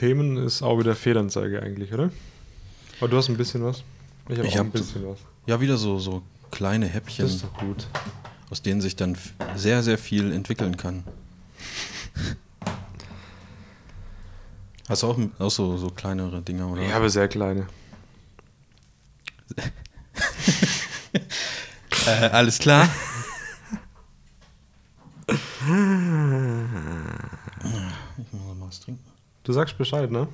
Themen ist auch wieder Fehlanzeige eigentlich, oder? Aber du hast ein bisschen was. Ich habe auch hab ein bisschen was. Ja, wieder so, so kleine Häppchen. Das ist doch gut. Aus denen sich dann sehr, sehr viel entwickeln kann. Hast du auch, auch so, so kleinere Dinger, oder? Ich habe sehr kleine. äh, alles klar. ich muss mal was trinken. Du sagst Bescheid, ne?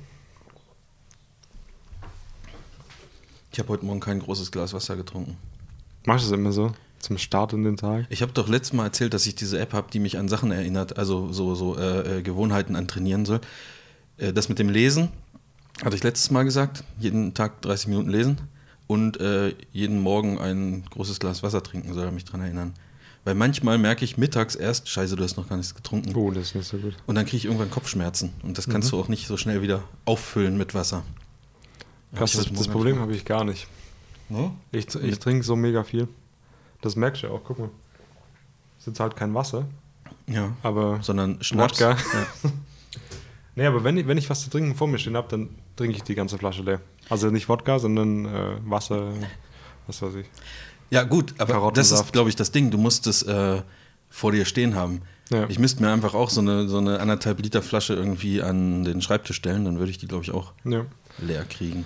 Ich habe heute Morgen kein großes Glas Wasser getrunken. Machst du es immer so? Zum Start in den Tag? Ich habe doch letztes Mal erzählt, dass ich diese App habe, die mich an Sachen erinnert, also so, so äh, äh Gewohnheiten antrainieren soll. Äh, das mit dem Lesen hatte ich letztes Mal gesagt. Jeden Tag 30 Minuten lesen und äh, jeden Morgen ein großes Glas Wasser trinken, soll er mich daran erinnern. Weil manchmal merke ich mittags erst, scheiße, du hast noch gar nichts getrunken. Oh, das ist nicht so gut. Und dann kriege ich irgendwann Kopfschmerzen. Und das kannst mhm. du auch nicht so schnell wieder auffüllen mit Wasser. Krass, das, das Problem habe ich gar nicht. No? Ich, ich trinke so mega viel. Das merkst du ja auch, guck mal. Es ist jetzt halt kein Wasser. Ja. Aber sondern Schnaps. Wodka. Ja. nee, aber wenn ich, wenn ich was zu trinken vor mir stehen habe, dann trinke ich die ganze Flasche leer. Also nicht Wodka, sondern äh, Wasser, was weiß ich. Ja, gut, aber das ist, glaube ich, das Ding. Du musst es äh, vor dir stehen haben. Ja. Ich müsste mir einfach auch so eine, so eine anderthalb Liter Flasche irgendwie an den Schreibtisch stellen, dann würde ich die, glaube ich, auch ja. leer kriegen.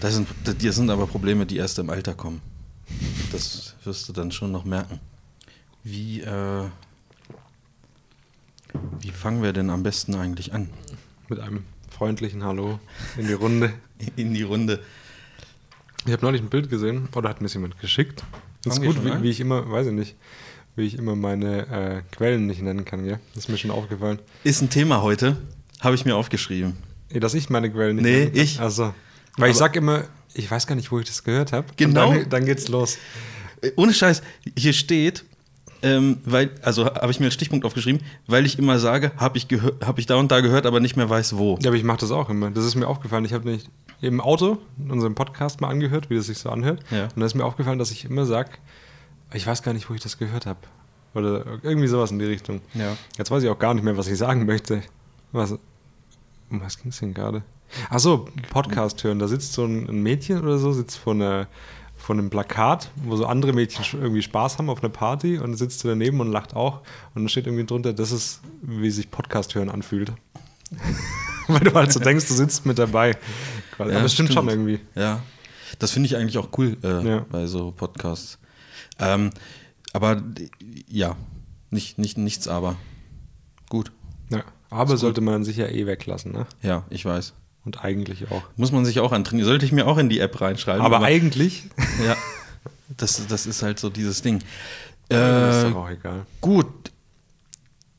Das sind, das sind aber Probleme, die erst im Alter kommen. Das wirst du dann schon noch merken. Wie, äh, wie fangen wir denn am besten eigentlich an? Mit einem freundlichen Hallo in die Runde. in die Runde. Ich habe neulich ein Bild gesehen, oder hat mir jemand geschickt. Das ist gut, wie, wie, ich immer, weiß ich nicht, wie ich immer meine äh, Quellen nicht nennen kann, gell? Das ist mir schon aufgefallen. Ist ein Thema heute, habe ich mir aufgeschrieben. Dass ich meine Quellen nicht? Nee, ich. Also, weil Aber ich sag immer, ich weiß gar nicht, wo ich das gehört habe. Genau. Dann, dann, geht's los. Äh, ohne Scheiß, hier steht, ähm, weil, also habe ich mir als Stichpunkt aufgeschrieben, weil ich immer sage, habe ich, hab ich da und da gehört, aber nicht mehr weiß wo. Ja, aber ich mache das auch immer. Das ist mir aufgefallen. Ich habe nicht im Auto unseren Podcast mal angehört, wie das sich so anhört. Ja. Und da ist mir aufgefallen, dass ich immer sage, ich weiß gar nicht, wo ich das gehört habe. Oder irgendwie sowas in die Richtung. Ja. Jetzt weiß ich auch gar nicht mehr, was ich sagen möchte. Was, um was ging es denn gerade? Achso, Podcast hören. Da sitzt so ein Mädchen oder so, sitzt vor einer von einem Plakat, wo so andere Mädchen irgendwie Spaß haben auf einer Party und sitzt daneben und lacht auch. Und dann steht irgendwie drunter, das ist, wie sich Podcast hören anfühlt. Weil du halt so denkst, du sitzt mit dabei. Ja, Aber es stimmt, stimmt, schon irgendwie. Ja. Das finde ich eigentlich auch cool äh, ja. bei so Podcasts. Ähm, aber ja, nicht, nicht, nichts aber. Gut. Ja, aber sollte man sich ja eh weglassen, ne? Ja, ich weiß. Und eigentlich auch. Muss man sich auch antrainieren. Sollte ich mir auch in die App reinschreiben. Aber, aber eigentlich? Ja. Das, das ist halt so dieses Ding. Äh, ist doch auch egal. Gut.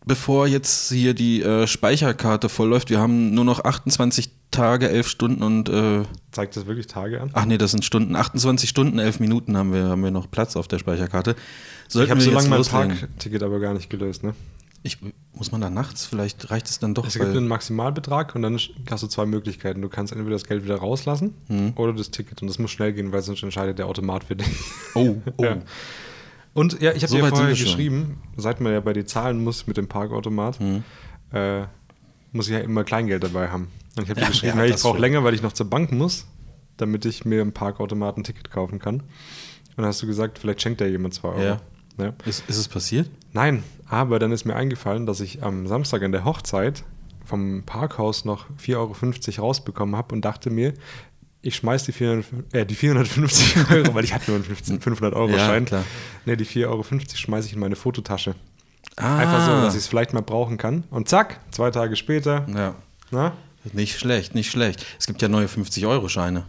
Bevor jetzt hier die äh, Speicherkarte vollläuft, wir haben nur noch 28 Tage, 11 Stunden und. Äh, Zeigt das wirklich Tage an? Ach nee, das sind Stunden. 28 Stunden, 11 Minuten haben wir, haben wir noch Platz auf der Speicherkarte. Sollten ich habe so lange mein Parkticket aber gar nicht gelöst, ne? Ich, muss man da nachts? Vielleicht reicht es dann doch. Es gibt einen Maximalbetrag und dann hast du zwei Möglichkeiten. Du kannst entweder das Geld wieder rauslassen hm. oder das Ticket. Und das muss schnell gehen, weil sonst entscheidet der Automat für dich. Oh, oh. Ja. Und ja, ich habe so dir vorher geschrieben, seit man ja bei dir zahlen muss mit dem Parkautomat, hm. äh, muss ich ja immer Kleingeld dabei haben. Und ich habe dir ja, geschrieben, ja, ich brauche länger, weil ich noch zur Bank muss, damit ich mir im Parkautomat ein Ticket kaufen kann. Und dann hast du gesagt, vielleicht schenkt dir jemand zwei Euro. Ja. Ist, ist es passiert? Nein, aber dann ist mir eingefallen, dass ich am Samstag in der Hochzeit vom Parkhaus noch 4,50 Euro rausbekommen habe und dachte mir, ich schmeiß die, 400, äh, die 450 Euro, weil ich hatte nur einen 500 Euro Schein. Ja, Ne, die 4,50 Euro schmeiße ich in meine Fototasche. Ah. Einfach so, dass ich es vielleicht mal brauchen kann. Und zack, zwei Tage später. Ja. Na? Nicht schlecht, nicht schlecht. Es gibt ja neue 50-Euro-Scheine.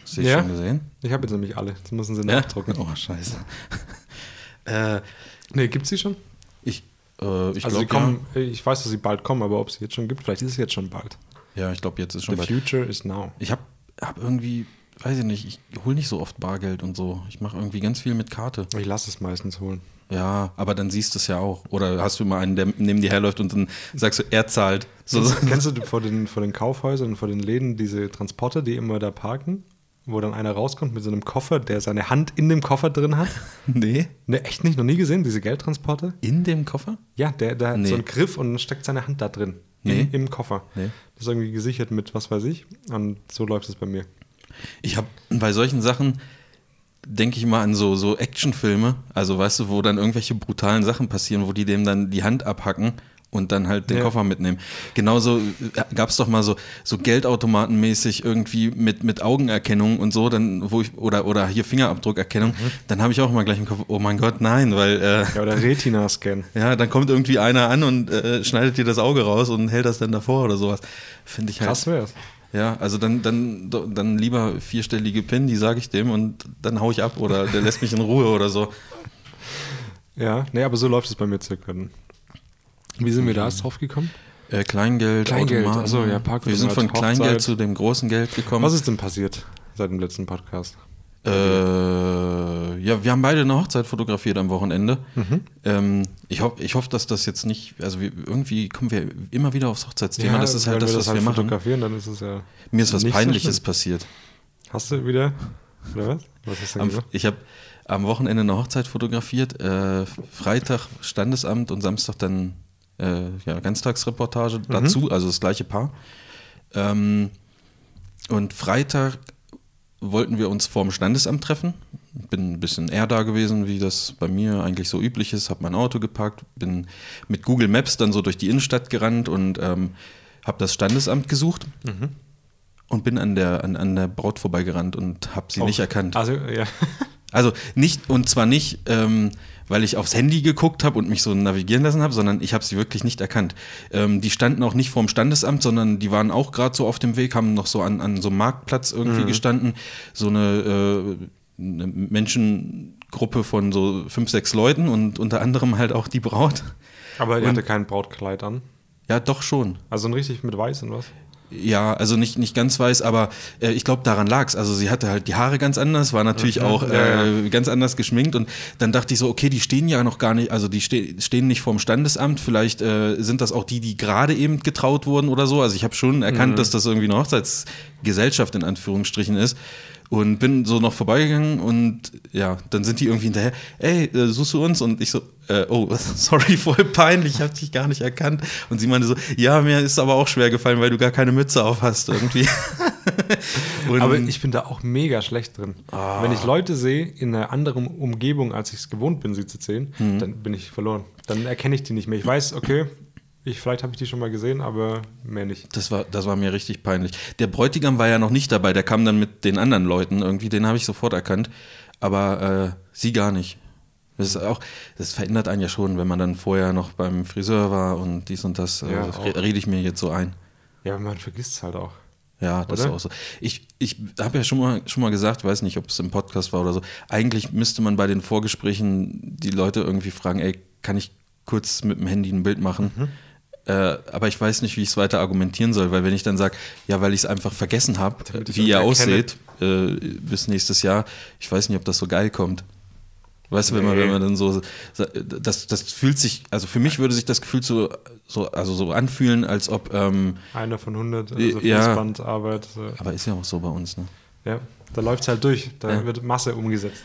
Hast du ja? schon gesehen? Ich habe jetzt nämlich alle. Jetzt müssen sie nachdrucken. Ja? Oh, scheiße. äh, nee, gibt es sie schon? Ich, äh, ich also glaub, kommen, ja. ich weiß, dass sie bald kommen, aber ob es jetzt schon gibt, vielleicht ist es jetzt schon bald. Ja, ich glaube, jetzt ist schon The bald. future is now. Ich habe hab irgendwie, weiß ich nicht, ich hole nicht so oft Bargeld und so. Ich mache irgendwie ganz viel mit Karte. Ich lasse es meistens holen. Ja, aber dann siehst du es ja auch. Oder hast du immer einen, der neben dir herläuft und dann sagst du, er zahlt. So. Kennst, du vor den, vor den Kaufhäusern vor den Läden diese Transporter, die immer da parken? Wo dann einer rauskommt mit so einem Koffer, der seine Hand in dem Koffer drin hat? nee. Ne, echt nicht? Noch nie gesehen, diese Geldtransporter? In dem Koffer? Ja, der, der nee. hat so einen Griff und steckt seine Hand da drin. Nee. Im, Im, Koffer. Nee. Das ist irgendwie gesichert mit was weiß ich. Und so läuft es bei mir. Ich habe bei solchen Sachen denke ich mal an so, so Actionfilme, also weißt du, wo dann irgendwelche brutalen Sachen passieren, wo die dem dann die Hand abhacken und dann halt den ja. Koffer mitnehmen. Genauso äh, gab es doch mal so, so Geldautomatenmäßig irgendwie mit, mit Augenerkennung und so, dann, wo ich, oder, oder hier Fingerabdruckerkennung, mhm. dann habe ich auch immer gleich im Kopf, oh mein Gott, nein, weil. Äh, ja, oder Retina-Scan. Ja, dann kommt irgendwie einer an und äh, schneidet dir das Auge raus und hält das dann davor oder sowas. Finde ich halt. Krass wär's. Ja, also dann, dann, dann lieber vierstellige PIN, die sage ich dem und dann hau ich ab oder der lässt mich in Ruhe oder so. Ja, nee, aber so läuft es bei mir circa. Wie sind wir da drauf gekommen? Äh, Kleingeld, Kleingeld, also ja, Wir sind von Kleingeld zu dem großen Geld gekommen. Was ist denn passiert seit dem letzten Podcast? Äh, ja, wir haben beide eine Hochzeit fotografiert am Wochenende. Mhm. Ähm, ich hoffe, ich hoff, dass das jetzt nicht, also wir, irgendwie kommen wir immer wieder aufs Hochzeitsthema. Ja, das ist halt das, was wir, das halt wir machen. Dann ist es ja Mir ist was Peinliches so passiert. Hast du wieder? Oder was? Was hast du am, Ich habe am Wochenende eine Hochzeit fotografiert. Äh, Freitag Standesamt und Samstag dann äh, ja, Ganztagsreportage mhm. dazu, also das gleiche Paar. Ähm, und Freitag wollten wir uns vorm Standesamt treffen. Bin ein bisschen eher da gewesen, wie das bei mir eigentlich so üblich ist. Habe mein Auto geparkt, bin mit Google Maps dann so durch die Innenstadt gerannt und ähm, habe das Standesamt gesucht. Mhm. Und bin an der, an, an der Braut vorbeigerannt und habe sie oh. nicht erkannt. Also, ja. also nicht, und zwar nicht, ähm, weil ich aufs Handy geguckt habe und mich so navigieren lassen habe, sondern ich habe sie wirklich nicht erkannt. Ähm, die standen auch nicht vorm Standesamt, sondern die waren auch gerade so auf dem Weg, haben noch so an, an so einem Marktplatz irgendwie mhm. gestanden. So eine, äh, eine Menschengruppe von so fünf, sechs Leuten und unter anderem halt auch die Braut. Aber die hatte kein Brautkleid an? Ja, doch schon. Also richtig mit weiß und was? Ja, also nicht, nicht ganz weiß, aber äh, ich glaube, daran lag es. Also sie hatte halt die Haare ganz anders, war natürlich mhm. auch äh, ganz anders geschminkt und dann dachte ich so, okay, die stehen ja noch gar nicht, also die ste stehen nicht vorm Standesamt, vielleicht äh, sind das auch die, die gerade eben getraut wurden oder so. Also ich habe schon erkannt, mhm. dass das irgendwie eine Hochzeitsgesellschaft in Anführungsstrichen ist und bin so noch vorbeigegangen und ja, dann sind die irgendwie hinterher, ey, äh, suchst du uns? Und ich so, äh, oh, sorry, voll peinlich, ich hab dich gar nicht erkannt. Und sie meinte so, ja, mir ist aber auch schwer gefallen, weil du gar keine Mütze auf hast irgendwie. aber ich bin da auch mega schlecht drin. Ah. Wenn ich Leute sehe in einer anderen Umgebung, als ich es gewohnt bin, sie zu sehen, mhm. dann bin ich verloren. Dann erkenne ich die nicht mehr. Ich weiß, okay, ich, vielleicht habe ich die schon mal gesehen, aber mehr nicht. Das war, das war mir richtig peinlich. Der Bräutigam war ja noch nicht dabei, der kam dann mit den anderen Leuten irgendwie, den habe ich sofort erkannt, aber äh, sie gar nicht. Das ist auch, das verändert einen ja schon, wenn man dann vorher noch beim Friseur war und dies und das, ja, äh, rede ich mir jetzt so ein. Ja, man vergisst es halt auch. Ja, das oder? ist auch so. Ich, ich habe ja schon mal, schon mal gesagt, weiß nicht, ob es im Podcast war oder so, eigentlich müsste man bei den Vorgesprächen die Leute irgendwie fragen, ey, kann ich kurz mit dem Handy ein Bild machen? Mhm äh, aber ich weiß nicht, wie ich es weiter argumentieren soll, weil wenn ich dann sage, ja, weil ich es einfach vergessen habe, wie ihr aussieht äh, bis nächstes Jahr, ich weiß nicht, ob das so geil kommt. Weißt du, wenn man, wenn man dann so, das, das fühlt sich, also für mich würde sich das Gefühl so, so, also so anfühlen, als ob. Ähm, Einer von 100, also ja, Bandarbeit. So. Aber ist ja auch so bei uns, ne? Ja, da läuft es halt durch, da ja. wird Masse umgesetzt.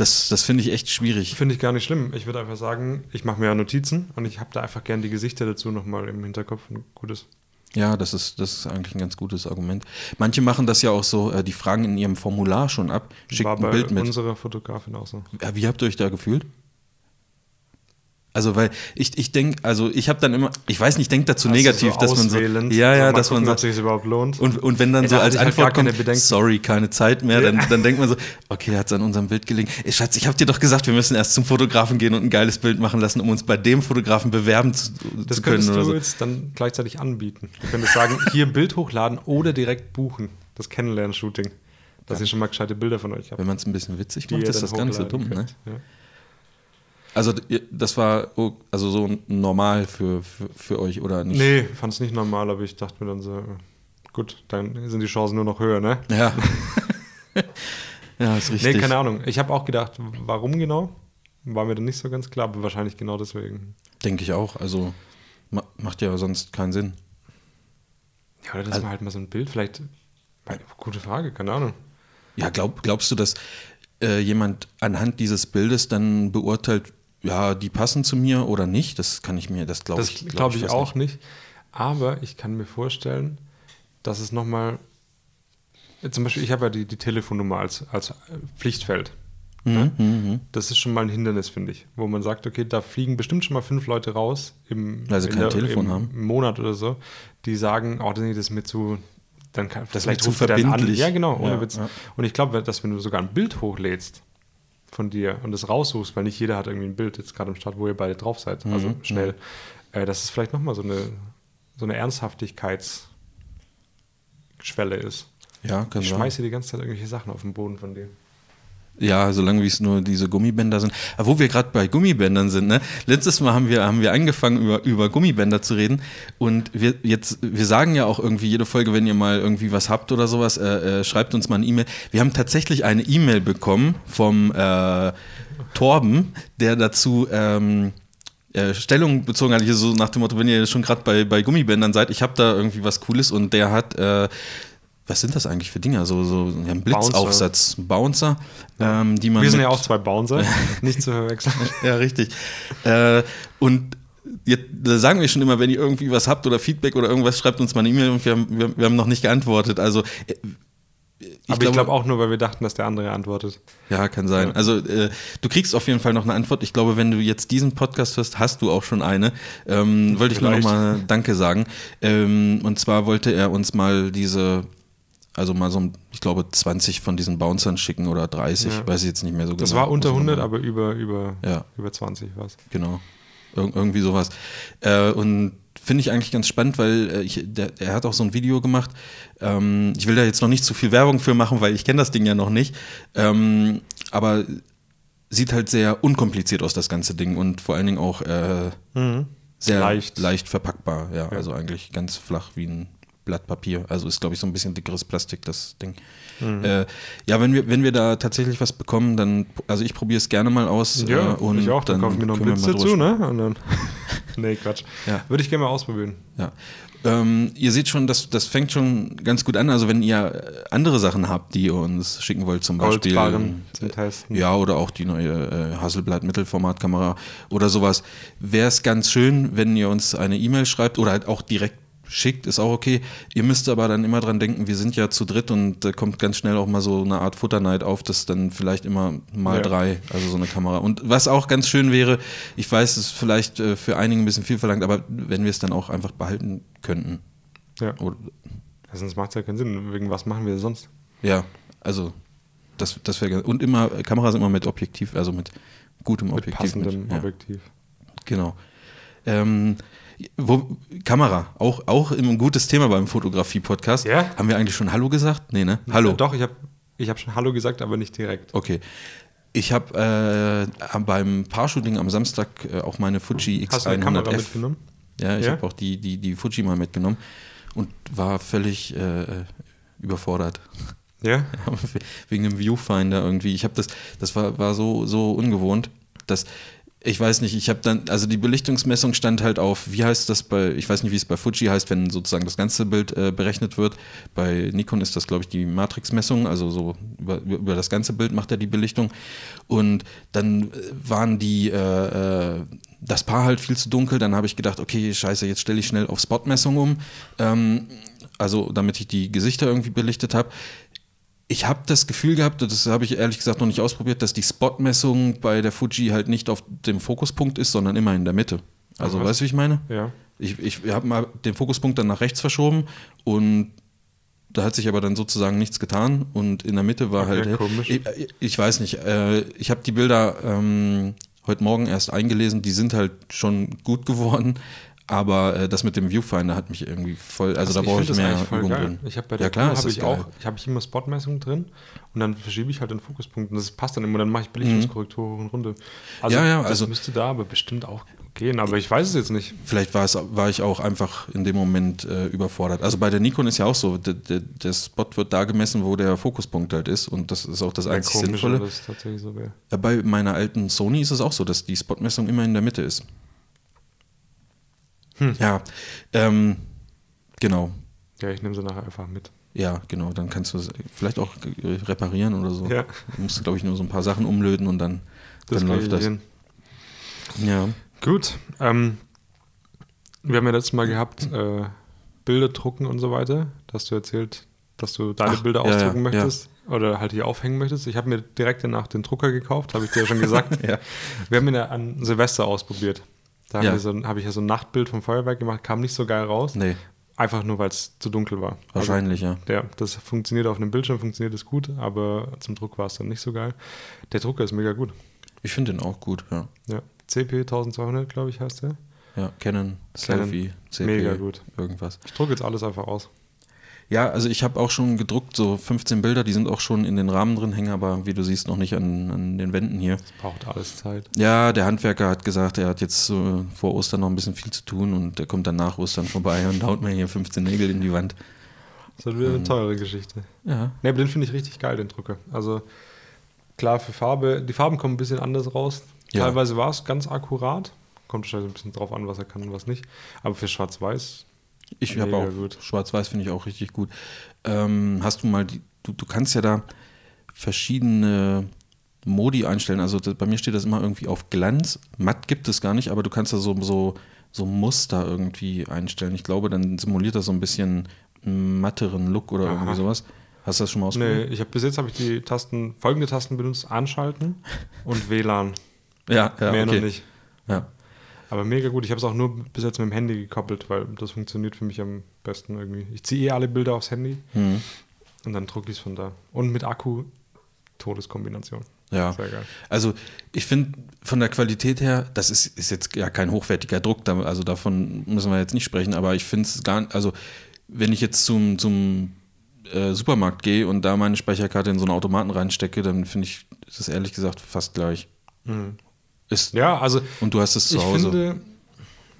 Das, das finde ich echt schwierig. Finde ich gar nicht schlimm. Ich würde einfach sagen, ich mache mir ja Notizen und ich habe da einfach gern die Gesichter dazu nochmal im Hinterkopf. Ein gutes. Ja, das ist, das ist eigentlich ein ganz gutes Argument. Manche machen das ja auch so, äh, die fragen in ihrem Formular schon ab, schickt ein Bild mit. unserer Fotografin auch so. Ja, wie habt ihr euch da gefühlt? Also, weil ich, ich denke, also ich habe dann immer, ich weiß nicht, ich denke dazu also negativ, so dass man so. Ja, ja, dass gucken, man so. Überhaupt lohnt. Und, und wenn dann Ey, so als halt Antwort halt kommt, sorry, keine Zeit mehr, dann, dann denkt man so, okay, hat es an unserem Bild gelegen. Ey, Schatz, ich habe dir doch gesagt, wir müssen erst zum Fotografen gehen und ein geiles Bild machen lassen, um uns bei dem Fotografen bewerben zu, das zu können. Das könntest du jetzt dann gleichzeitig anbieten. Du könntest sagen, hier Bild hochladen oder direkt buchen. Das Kennenlernen-Shooting. Dass ja. ihr schon mal gescheite Bilder von euch habt. Wenn man es ein bisschen witzig macht, ist das gar nicht so dumm, ne? Also das war also so normal für, für, für euch oder nicht? Nee, fand es nicht normal, aber ich dachte mir dann so, gut, dann sind die Chancen nur noch höher, ne? Ja. ja, ist richtig. Nee, keine Ahnung. Ich habe auch gedacht, warum genau? War mir dann nicht so ganz klar, aber wahrscheinlich genau deswegen. Denke ich auch. Also macht ja sonst keinen Sinn. Ja, oder dass also, man halt mal so ein Bild, vielleicht, gute Frage, keine Ahnung. Ja, glaub, glaubst du, dass äh, jemand anhand dieses Bildes dann beurteilt, ja, die passen zu mir oder nicht, das kann ich mir, das glaube ich. Das glaube ich, ich auch nicht. Aber ich kann mir vorstellen, dass es nochmal, zum Beispiel, ich habe ja die, die Telefonnummer als, als Pflichtfeld. Mhm, ja? Mhm. Das ist schon mal ein Hindernis, finde ich, wo man sagt, okay, da fliegen bestimmt schon mal fünf Leute raus im, sie kein der, Telefon im, haben. Monat oder so, die sagen, oh, das ist mir zu, dann kann, das vielleicht zu verbindlich. Ja, genau, ohne ja, Witz. Ja. Und ich glaube, dass wenn du sogar ein Bild hochlädst von dir und das raussuchst, weil nicht jeder hat irgendwie ein Bild jetzt gerade im Start, wo ihr beide drauf seid, also mhm. schnell, mhm. äh, dass es vielleicht nochmal so eine, so eine Ernsthaftigkeitsschwelle ist. Ja, kann Ich schmeiße die ganze Zeit irgendwelche Sachen auf den Boden von dir. Ja, solange wie es nur diese Gummibänder sind. Aber wo wir gerade bei Gummibändern sind, ne? Letztes Mal haben wir, haben wir angefangen, über, über Gummibänder zu reden. Und wir jetzt, wir sagen ja auch irgendwie jede Folge, wenn ihr mal irgendwie was habt oder sowas, äh, äh, schreibt uns mal eine E-Mail. Wir haben tatsächlich eine E-Mail bekommen vom äh, Torben, der dazu. Ähm, äh, Stellung bezogen hat, hier so nach dem Motto, wenn ihr schon gerade bei, bei Gummibändern seid, ich habe da irgendwie was Cooles und der hat äh, was sind das eigentlich für Dinge? So, so ein Blitzaufsatz, Bouncer, ähm, die man. Wir sind ja auch zwei Bouncer, nicht zu verwechseln. ja, richtig. Äh, und jetzt, sagen wir schon immer, wenn ihr irgendwie was habt oder Feedback oder irgendwas, schreibt uns mal eine E-Mail und wir haben, wir, haben noch nicht geantwortet. Also äh, ich Aber ich glaube auch nur, weil wir dachten, dass der andere antwortet. Ja, kann sein. Ja. Also äh, du kriegst auf jeden Fall noch eine Antwort. Ich glaube, wenn du jetzt diesen Podcast hörst, hast du auch schon eine. Ähm, wollte ich nur noch mal Danke sagen. Ähm, und zwar wollte er uns mal diese also mal so, ich glaube, 20 von diesen Bouncern schicken oder 30, ja. weiß ich jetzt nicht mehr so das genau. Das war unter 100, aber über, über, ja. über 20 was. Genau, Ir irgendwie sowas. Äh, und finde ich eigentlich ganz spannend, weil äh, ich, der, er hat auch so ein Video gemacht. Ähm, ich will da jetzt noch nicht zu viel Werbung für machen, weil ich kenne das Ding ja noch nicht. Ähm, aber sieht halt sehr unkompliziert aus, das ganze Ding. Und vor allen Dingen auch äh, mhm. sehr leicht. leicht verpackbar. Ja, ja, also eigentlich ganz flach wie ein Blatt Papier. Also ist, glaube ich, so ein bisschen dickeres Plastik, das Ding. Mhm. Äh, ja, wenn wir, wenn wir da tatsächlich was bekommen, dann, also ich probiere es gerne mal aus. Ja, äh, und ich auch, dann, dann kaufen wir noch einen Blitz dazu, ne? Und dann nee, Quatsch. Ja. Würde ich gerne mal ausprobieren. Ja. Ähm, ihr seht schon, das, das fängt schon ganz gut an. Also wenn ihr andere Sachen habt, die ihr uns schicken wollt, zum Beispiel zum Testen. Ja, oder auch die neue äh, Hasselblatt Mittelformatkamera oder sowas, wäre es ganz schön, wenn ihr uns eine E-Mail schreibt oder halt auch direkt schickt, ist auch okay. Ihr müsst aber dann immer dran denken, wir sind ja zu dritt und da kommt ganz schnell auch mal so eine Art Futterneid auf, das dann vielleicht immer mal ja. drei, also so eine Kamera. Und was auch ganz schön wäre, ich weiß, es ist vielleicht äh, für einige ein bisschen viel verlangt, aber wenn wir es dann auch einfach behalten könnten. Ja. Oder, sonst macht es ja keinen Sinn. Wegen was machen wir sonst? Ja, also das, das wäre Und immer, Kameras immer mit Objektiv, also mit gutem mit Objektiv. Passendem mit, ja. Objektiv. Genau. Ähm, wo, Kamera, auch, auch ein gutes Thema beim Fotografie-Podcast. Ja? Haben wir eigentlich schon Hallo gesagt? Nee, ne? Hallo. Ja, doch, ich habe ich hab schon Hallo gesagt, aber nicht direkt. Okay. Ich habe äh, beim Paar-Shooting am Samstag äh, auch meine Fuji X100F. Hast du eine Kamera mitgenommen? Ja, ich ja? habe auch die, die, die Fuji mal mitgenommen und war völlig äh, überfordert. Ja? Wegen dem Viewfinder irgendwie. Ich habe das, das war, war so, so ungewohnt, dass ich weiß nicht, ich habe dann, also die Belichtungsmessung stand halt auf, wie heißt das bei, ich weiß nicht, wie es bei Fuji heißt, wenn sozusagen das ganze Bild äh, berechnet wird. Bei Nikon ist das, glaube ich, die Matrixmessung, also so über, über, das ganze Bild macht er die Belichtung. Und dann äh, waren die, äh, äh, das Paar halt viel zu dunkel, dann habe ich gedacht, okay, scheiße, jetzt stelle ich schnell auf Spotmessung um. Ähm, also damit ich die Gesichter irgendwie belichtet habe ich habe das Gefühl gehabt, das habe ich ehrlich gesagt noch nicht ausprobiert, dass die Spotmessung bei der Fuji halt nicht auf dem Fokuspunkt ist, sondern immer in der Mitte. Also, Ach, weißt du, wie ich meine? Ja. Ich, ich habe mal den Fokuspunkt dann nach rechts verschoben und da hat sich aber dann sozusagen nichts getan und in der Mitte war okay, halt. Komisch. Ich, ich, weiß nicht. Äh, ich habe die Bilder ähm, heute Morgen erst eingelesen, die sind halt schon gut geworden. Aber äh, das mit dem Viewfinder hat mich irgendwie voll, also, also da brauche ich, mehr Übung drin. Ich habe bei der ja, klar, habe ich geil. auch, ich habe immer Spotmessung drin und dann verschiebe ich halt den Fokuspunkt und das passt dann immer, dann mache ich Belichtungskorrektur hoch und runter. Also ja, ja, das also müsste da aber bestimmt auch gehen, aber ich weiß es jetzt nicht. Vielleicht war, es, war ich auch einfach in dem Moment äh, überfordert. Also bei der Nikon ist ja auch so, der, der, der, Spot wird da gemessen, wo der Fokuspunkt halt ist und das ist auch das einzig komisch, Sinnvolle. Das tatsächlich so wäre. Bei meiner alten Sony ist es auch so, dass die Spotmessung immer in der Mitte ist. Hm. Ja, ähm, genau. Ja, ich nehme sie nachher einfach mit. Ja, genau. Dann kannst du es vielleicht auch reparieren oder so. Ja. Du musst, glaube ich, nur so ein paar Sachen umlöten und dann, das dann läuft das. Hin. Ja. Gut. Ähm, Wir haben ja letztes Mal gehabt, äh, Bilder drucken und so weiter. Da hast du erzählt, dass du deine Ach, Bilder ausdrucken ja, möchtest ja. oder halt hier aufhängen möchtest. Ich habe mir direkt danach den Drucker gekauft, habe ich dir ja schon gesagt. Wir haben ihn ja an Silvester ausprobiert. Da habe so hab ich ja so ein Nachtbild vom Feuerwerk gemacht, kam nicht so geil raus. Nee. Einfach nur, weil es zu dunkel war. Wahrscheinlich, also, ja. Ja, das funktioniert auf einem Bildschirm, funktioniert es gut, aber zum Druck war es dann nicht so geil. Der Drucker ist mega gut. Ich finde den auch gut, ja. Ja, CP 1200, glaube ich, heißt der. Ja, Canon, Canon Selfie, CP, mega gut. Irgendwas. Ich drucke jetzt alles einfach aus. Ja, also ich habe auch schon gedruckt, so 15 Bilder, die sind auch schon in den Rahmen drin, hängen aber, wie du siehst, noch nicht an, an den Wänden hier. Das braucht alles Zeit. Ja, der Handwerker hat gesagt, er hat jetzt so vor Ostern noch ein bisschen viel zu tun und der kommt dann nach Ostern vorbei und haut mir hier 15 Nägel in die Wand. Das ist wieder eine teure Geschichte. Ja. Ne, aber den finde ich richtig geil, den Drucker. Also klar, für Farbe, die Farben kommen ein bisschen anders raus. Ja. Teilweise war es ganz akkurat. Kommt wahrscheinlich ein bisschen drauf an, was er kann und was nicht. Aber für Schwarz-Weiß ich habe auch Schwarz-Weiß finde ich auch richtig gut. Ähm, hast du mal die, du, du kannst ja da verschiedene Modi einstellen. Also das, bei mir steht das immer irgendwie auf Glanz. Matt gibt es gar nicht, aber du kannst da so, so, so Muster irgendwie einstellen. Ich glaube, dann simuliert das so ein bisschen matteren Look oder Aha. irgendwie sowas. Hast du das schon mal ausprobiert? Nee, ich habe bis jetzt habe ich die Tasten, folgende Tasten benutzt: Anschalten und WLAN. Ja, ja Mehr okay. noch nicht. Ja. Aber mega gut. Ich habe es auch nur bis jetzt mit dem Handy gekoppelt, weil das funktioniert für mich am besten irgendwie. Ich ziehe eh alle Bilder aufs Handy mhm. und dann drucke ich es von da. Und mit Akku, Todeskombination. Ja, Sehr geil. also ich finde von der Qualität her, das ist, ist jetzt ja kein hochwertiger Druck, also davon müssen wir jetzt nicht sprechen, aber ich finde es gar nicht, also wenn ich jetzt zum, zum äh, Supermarkt gehe und da meine Speicherkarte in so einen Automaten reinstecke, dann finde ich das ehrlich gesagt fast gleich. Mhm. Ist, ja, also. Und du hast es zu ich Hause. Finde,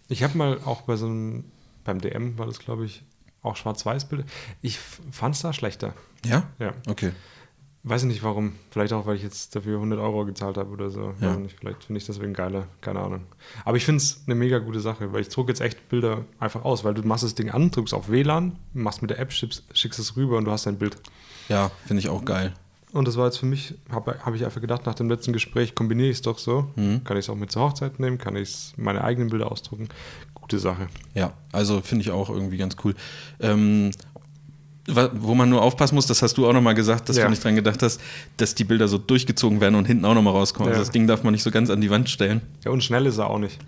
ich habe mal auch bei so einem, beim DM war das, glaube ich, auch Schwarz-Weiß-Bilder. Ich fand es da schlechter. Ja? Ja. Okay. Weiß ich nicht warum. Vielleicht auch, weil ich jetzt dafür 100 Euro gezahlt habe oder so. Ja. Nicht, vielleicht finde ich deswegen geiler. Keine Ahnung. Aber ich finde es eine mega gute Sache, weil ich drucke jetzt echt Bilder einfach aus, weil du machst das Ding an, drückst auf WLAN, machst mit der App, schickst, schickst es rüber und du hast dein Bild. Ja, finde ich auch geil. Und das war jetzt für mich, habe hab ich einfach gedacht, nach dem letzten Gespräch kombiniere ich es doch so. Mhm. Kann ich es auch mit zur Hochzeit nehmen, kann ich meine eigenen Bilder ausdrucken. Gute Sache. Ja, also finde ich auch irgendwie ganz cool. Ähm, wo man nur aufpassen muss, das hast du auch nochmal gesagt, dass ja. du nicht dran gedacht hast, dass die Bilder so durchgezogen werden und hinten auch nochmal rauskommen. Ja. Also das Ding darf man nicht so ganz an die Wand stellen. Ja, und schnell ist er auch nicht.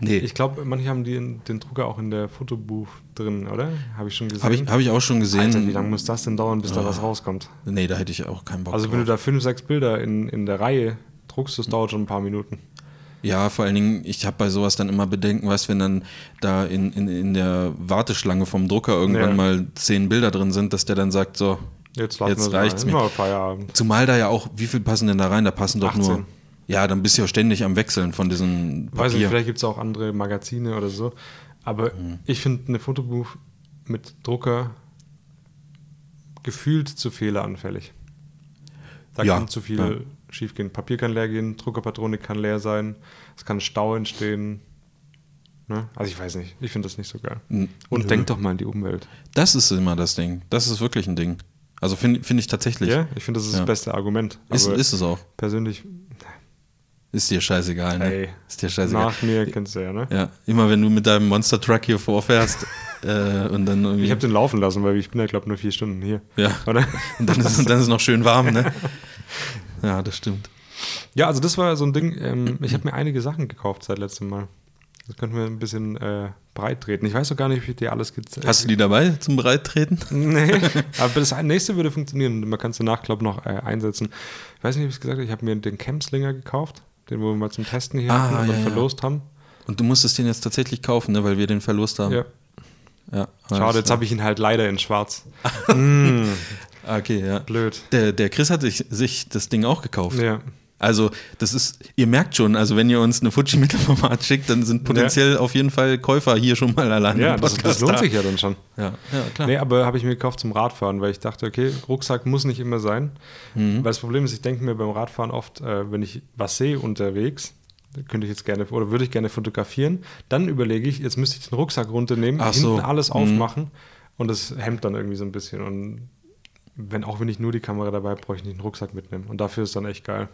Nee. Ich glaube, manche haben die, den Drucker auch in der Fotobuch drin, oder? Habe ich schon gesehen. Habe ich, hab ich auch schon gesehen. Alter, wie lange muss das denn dauern, bis oh. da was rauskommt? Nee, da hätte ich auch keinen Bock Also, wenn drauf. du da fünf, sechs Bilder in, in der Reihe druckst, das dauert schon ein paar Minuten. Ja, vor allen Dingen, ich habe bei sowas dann immer Bedenken, weißt wenn dann da in, in, in der Warteschlange vom Drucker irgendwann ja. mal zehn Bilder drin sind, dass der dann sagt, so, jetzt, jetzt reicht es mir. Feierabend. Zumal da ja auch, wie viel passen denn da rein? Da passen doch 18. nur ja, dann bist du ja ständig am Wechseln von diesen Papier. Weiß nicht, vielleicht gibt es auch andere Magazine oder so. Aber mhm. ich finde eine Fotobuch mit Drucker gefühlt zu fehleranfällig. Da ja, kann zu viel ja. schiefgehen. Papier kann leer gehen, Druckerpatronik kann leer sein, es kann Stau entstehen. Ne? Also ich weiß nicht, ich finde das nicht so geil. Und Nö. denk doch mal an die Umwelt. Das ist immer das Ding. Das ist wirklich ein Ding. Also finde find ich tatsächlich. Ja, ich finde, das ist ja. das beste Argument. Ist, ist es auch. Persönlich ist dir scheißegal, ne? Ey, ist dir scheißegal. Nach mir kennst du ja, ne? Ja, immer wenn du mit deinem Monster Truck hier vorfährst äh, und dann irgendwie. Ich habe den laufen lassen, weil ich bin ja, glaube nur vier Stunden hier. Ja. Oder? Und dann ist, dann ist es noch schön warm, ne? Ja, das stimmt. Ja, also das war so ein Ding. Ähm, ich habe mir einige Sachen gekauft seit letztem Mal. Das könnten wir ein bisschen äh, breit treten. Ich weiß doch gar nicht, wie ich dir alles gezeigt Hast du die dabei zum Breittreten? nee, aber das nächste würde funktionieren. Man kann es danach, glaube ich, noch äh, einsetzen. Ich weiß nicht, ob ich es gesagt habe. Ich habe mir den Campslinger gekauft den wir mal zum Testen hier ah, hatten ja, verlost haben. Und du musstest den jetzt tatsächlich kaufen, ne, weil wir den verlost haben. Ja. ja Schade, jetzt habe ich ihn halt leider in schwarz. mm. Okay, ja. Blöd. Der, der Chris hat sich, sich das Ding auch gekauft. Ja. Also, das ist, ihr merkt schon, also wenn ihr uns eine Fuji Mittelformat schickt, dann sind potenziell ja. auf jeden Fall Käufer hier schon mal allein. Ja, das, das, lohnt sich ja dann schon. Ja, ja klar. Nee, aber habe ich mir gekauft zum Radfahren, weil ich dachte, okay, Rucksack muss nicht immer sein. Mhm. Weil das Problem ist, ich denke mir beim Radfahren oft, äh, wenn ich was sehe unterwegs, könnte ich jetzt gerne oder würde ich gerne fotografieren, dann überlege ich, jetzt müsste ich den Rucksack runternehmen, Ach hinten so. alles mhm. aufmachen und das hemmt dann irgendwie so ein bisschen. Und wenn auch wenn ich nur die Kamera dabei habe, brauche ich nicht einen Rucksack mitnehmen. Und dafür ist dann echt geil.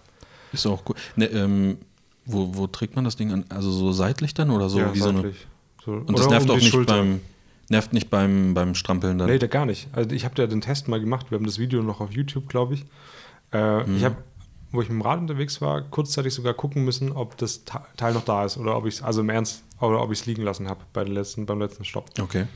Ist auch cool. Ne, ähm, wo, wo trägt man das Ding an? Also so seitlich dann oder so ja, wie seitlich. So, und das nervt um auch nicht beim, nervt nicht beim, beim Strampeln dann? Nee, da gar nicht. Also ich habe ja den Test mal gemacht. Wir haben das Video noch auf YouTube, glaube ich. Äh, mhm. Ich habe, wo ich mit dem Rad unterwegs war, kurzzeitig sogar gucken müssen, ob das Teil noch da ist oder ob ich es, also im Ernst, oder ob ich es liegen lassen habe bei letzten, beim letzten Stopp. Okay.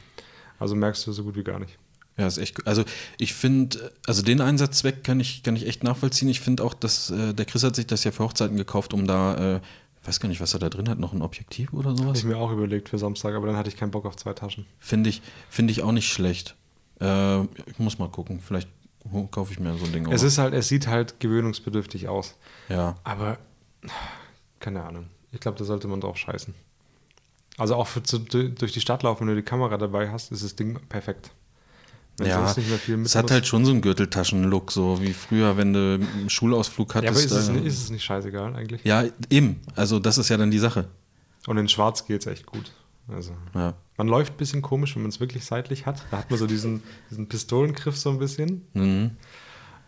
Also merkst du so gut wie gar nicht. Ja, ist echt. Also ich finde, also den Einsatzzweck kann ich, kann ich echt nachvollziehen. Ich finde auch, dass äh, der Chris hat sich das ja für Hochzeiten gekauft, um da, äh, weiß gar nicht, was er da drin hat, noch ein Objektiv oder sowas. Habe ich mir auch überlegt für Samstag, aber dann hatte ich keinen Bock auf zwei Taschen. Finde ich, finde ich auch nicht schlecht. Äh, ich muss mal gucken. Vielleicht kaufe ich mir so ein Ding. Es ist halt, es sieht halt gewöhnungsbedürftig aus. Ja. Aber keine Ahnung. Ich glaube, da sollte man drauf scheißen. Also auch für, zu, durch die Stadt laufen, wenn du die Kamera dabei hast, ist das Ding perfekt. Wenn ja, es hat halt schon so einen Gürteltaschen-Look, so wie früher, wenn du einen Schulausflug hattest. Ja, aber ist es, nicht, ist es nicht scheißegal eigentlich? Ja, eben. Also das ist ja dann die Sache. Und in Schwarz geht es echt gut. Also ja. man läuft ein bisschen komisch, wenn man es wirklich seitlich hat. Da hat man so diesen, diesen Pistolengriff so ein bisschen. Mhm.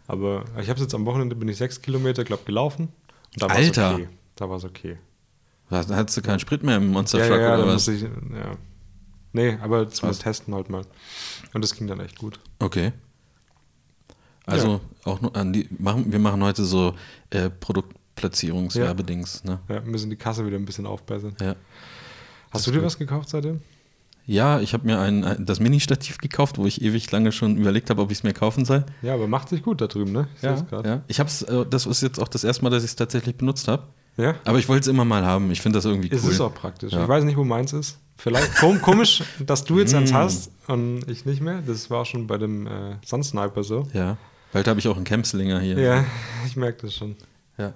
Aber ich habe es jetzt am Wochenende, bin ich sechs Kilometer, glaube gelaufen. Und da Alter! Okay. Da war es okay. Da hattest du keinen Sprit mehr im Monster Truck ja, ja, oder was? Ich, ja. Nee, aber zum Testen halt mal. Und das ging dann echt gut. Okay. Also ja. auch an die, machen, wir machen heute so äh, Produktplatzierungswerbedings. Ja. Ne? ja, müssen die Kasse wieder ein bisschen aufbessern. Ja. Hast du dir gut. was gekauft seitdem? Ja, ich habe mir ein, ein, das Mini-Stativ gekauft, wo ich ewig lange schon überlegt habe, ob ich es mir kaufen soll. Ja, aber macht sich gut da drüben, ne? Ich ja, ja. Ich habe es, äh, das ist jetzt auch das erste Mal, dass ich es tatsächlich benutzt habe. Ja. Aber ich wollte es immer mal haben. Ich finde das irgendwie cool. Es ist auch praktisch. Ja. Ich weiß nicht, wo meins ist. Vielleicht komisch, dass du jetzt eins mm. hast und ich nicht mehr. Das war schon bei dem äh, Sunsniper so. Ja. Bald habe ich auch einen Campslinger hier. Ja, ich merke das schon. Ja.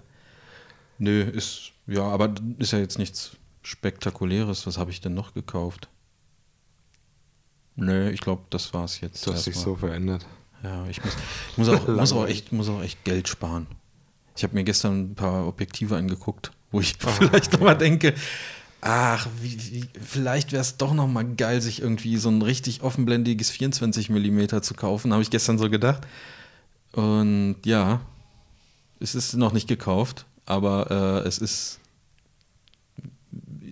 Nö, ist, ja, aber ist ja jetzt nichts Spektakuläres. Was habe ich denn noch gekauft? Nö, ich glaube, das war es jetzt. Du hast dich so verändert. Ja, ich muss, ich muss, auch, muss, auch echt, muss auch echt Geld sparen. Ich habe mir gestern ein paar Objektive angeguckt, wo ich oh, vielleicht nochmal denke, ach, wie, wie, vielleicht wäre es doch nochmal geil, sich irgendwie so ein richtig offenblendiges 24 mm zu kaufen, habe ich gestern so gedacht. Und ja, es ist noch nicht gekauft, aber äh, es ist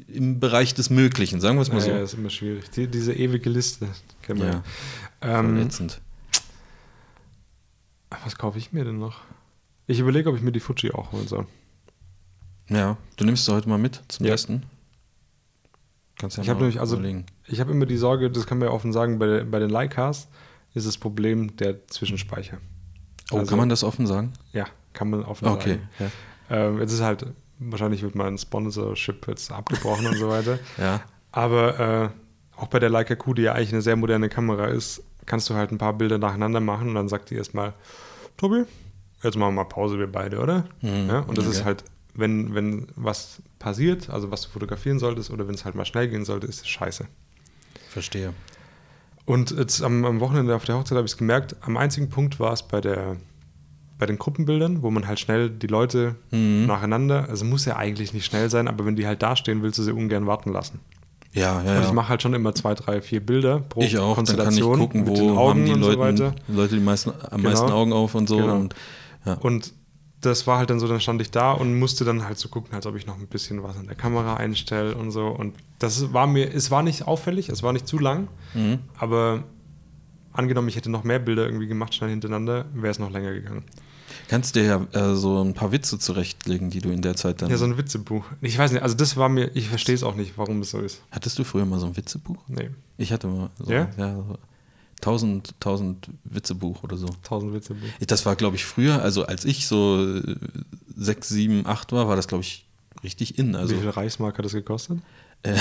im Bereich des Möglichen, sagen wir es mal so. Ja, ist immer schwierig. Die, diese ewige Liste kennen wir. Ja, ähm, verletzend. Was kaufe ich mir denn noch? Ich überlege, ob ich mir die Fuji auch holen soll. Ja, du nimmst sie heute mal mit zum ja. Testen. Kannst ja ich habe nämlich, also, überlegen. ich habe immer die Sorge, das kann man ja offen sagen, bei, bei den Leicas ist das Problem der Zwischenspeicher. Oh, also, kann man das offen sagen? Ja, kann man offen okay, sagen. Okay. Ja. Ähm, jetzt ist halt, wahrscheinlich wird mein Sponsorship jetzt abgebrochen und so weiter. Ja. Aber äh, auch bei der Leica Q, die ja eigentlich eine sehr moderne Kamera ist, kannst du halt ein paar Bilder nacheinander machen und dann sagt die erstmal, Tobi, jetzt machen wir mal Pause, wir beide, oder? Mhm, ja, und das okay. ist halt, wenn, wenn was passiert, also was du fotografieren solltest, oder wenn es halt mal schnell gehen sollte, ist es scheiße. Verstehe. Und jetzt am, am Wochenende auf der Hochzeit habe ich es gemerkt, am einzigen Punkt war es bei der bei den Gruppenbildern, wo man halt schnell die Leute mhm. nacheinander, also muss ja eigentlich nicht schnell sein, aber wenn die halt dastehen, willst du sie ungern warten lassen. Ja, ja. Und ich mache halt schon immer zwei, drei, vier Bilder pro ich auch, Konstellation. Dann kann ich gucken, wo haben die Leute, so Leute die meisten, am genau. meisten Augen auf und so. Genau. Und ja. Und das war halt dann so, dann stand ich da und musste dann halt so gucken, als ob ich noch ein bisschen was an der Kamera einstelle und so. Und das war mir, es war nicht auffällig, es war nicht zu lang, mhm. aber angenommen, ich hätte noch mehr Bilder irgendwie gemacht, schnell hintereinander, wäre es noch länger gegangen. Kannst du dir ja äh, so ein paar Witze zurechtlegen, die du in der Zeit dann. Ja, so ein Witzebuch. Ich weiß nicht, also das war mir, ich verstehe es auch nicht, warum es so ist. Hattest du früher mal so ein Witzebuch? Nee. Ich hatte mal so. Ja? ja so. 1000, 1000 Witzebuch oder so. 1000 Witzebuch. Das war, glaube ich, früher, also als ich so 6, 7, 8 war, war das, glaube ich, richtig in. Also, Wie viel Reichsmark hat das gekostet? Äh,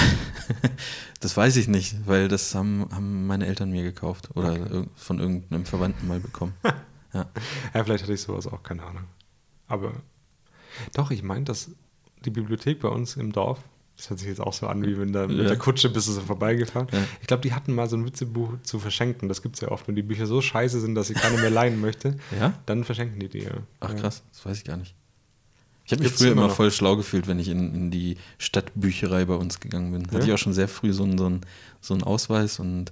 das weiß ich nicht, weil das haben, haben meine Eltern mir gekauft oder okay. von irgendeinem Verwandten mal bekommen. ja. ja, vielleicht hatte ich sowas auch, keine Ahnung. Aber doch, ich meine, dass die Bibliothek bei uns im Dorf das hört sich jetzt auch so an, wie wenn da mit der Kutsche bist du so vorbeigefahren. Ja. Ich glaube, die hatten mal so ein Witzebuch zu verschenken. Das gibt es ja oft. Wenn die Bücher so scheiße sind, dass ich keine mehr leihen möchte, ja? dann verschenken die die. Ja. Ach krass, das weiß ich gar nicht. Ich habe mich früher immer, immer voll schlau gefühlt, wenn ich in, in die Stadtbücherei bei uns gegangen bin. Hatte ich auch schon sehr früh so einen, so einen, so einen Ausweis und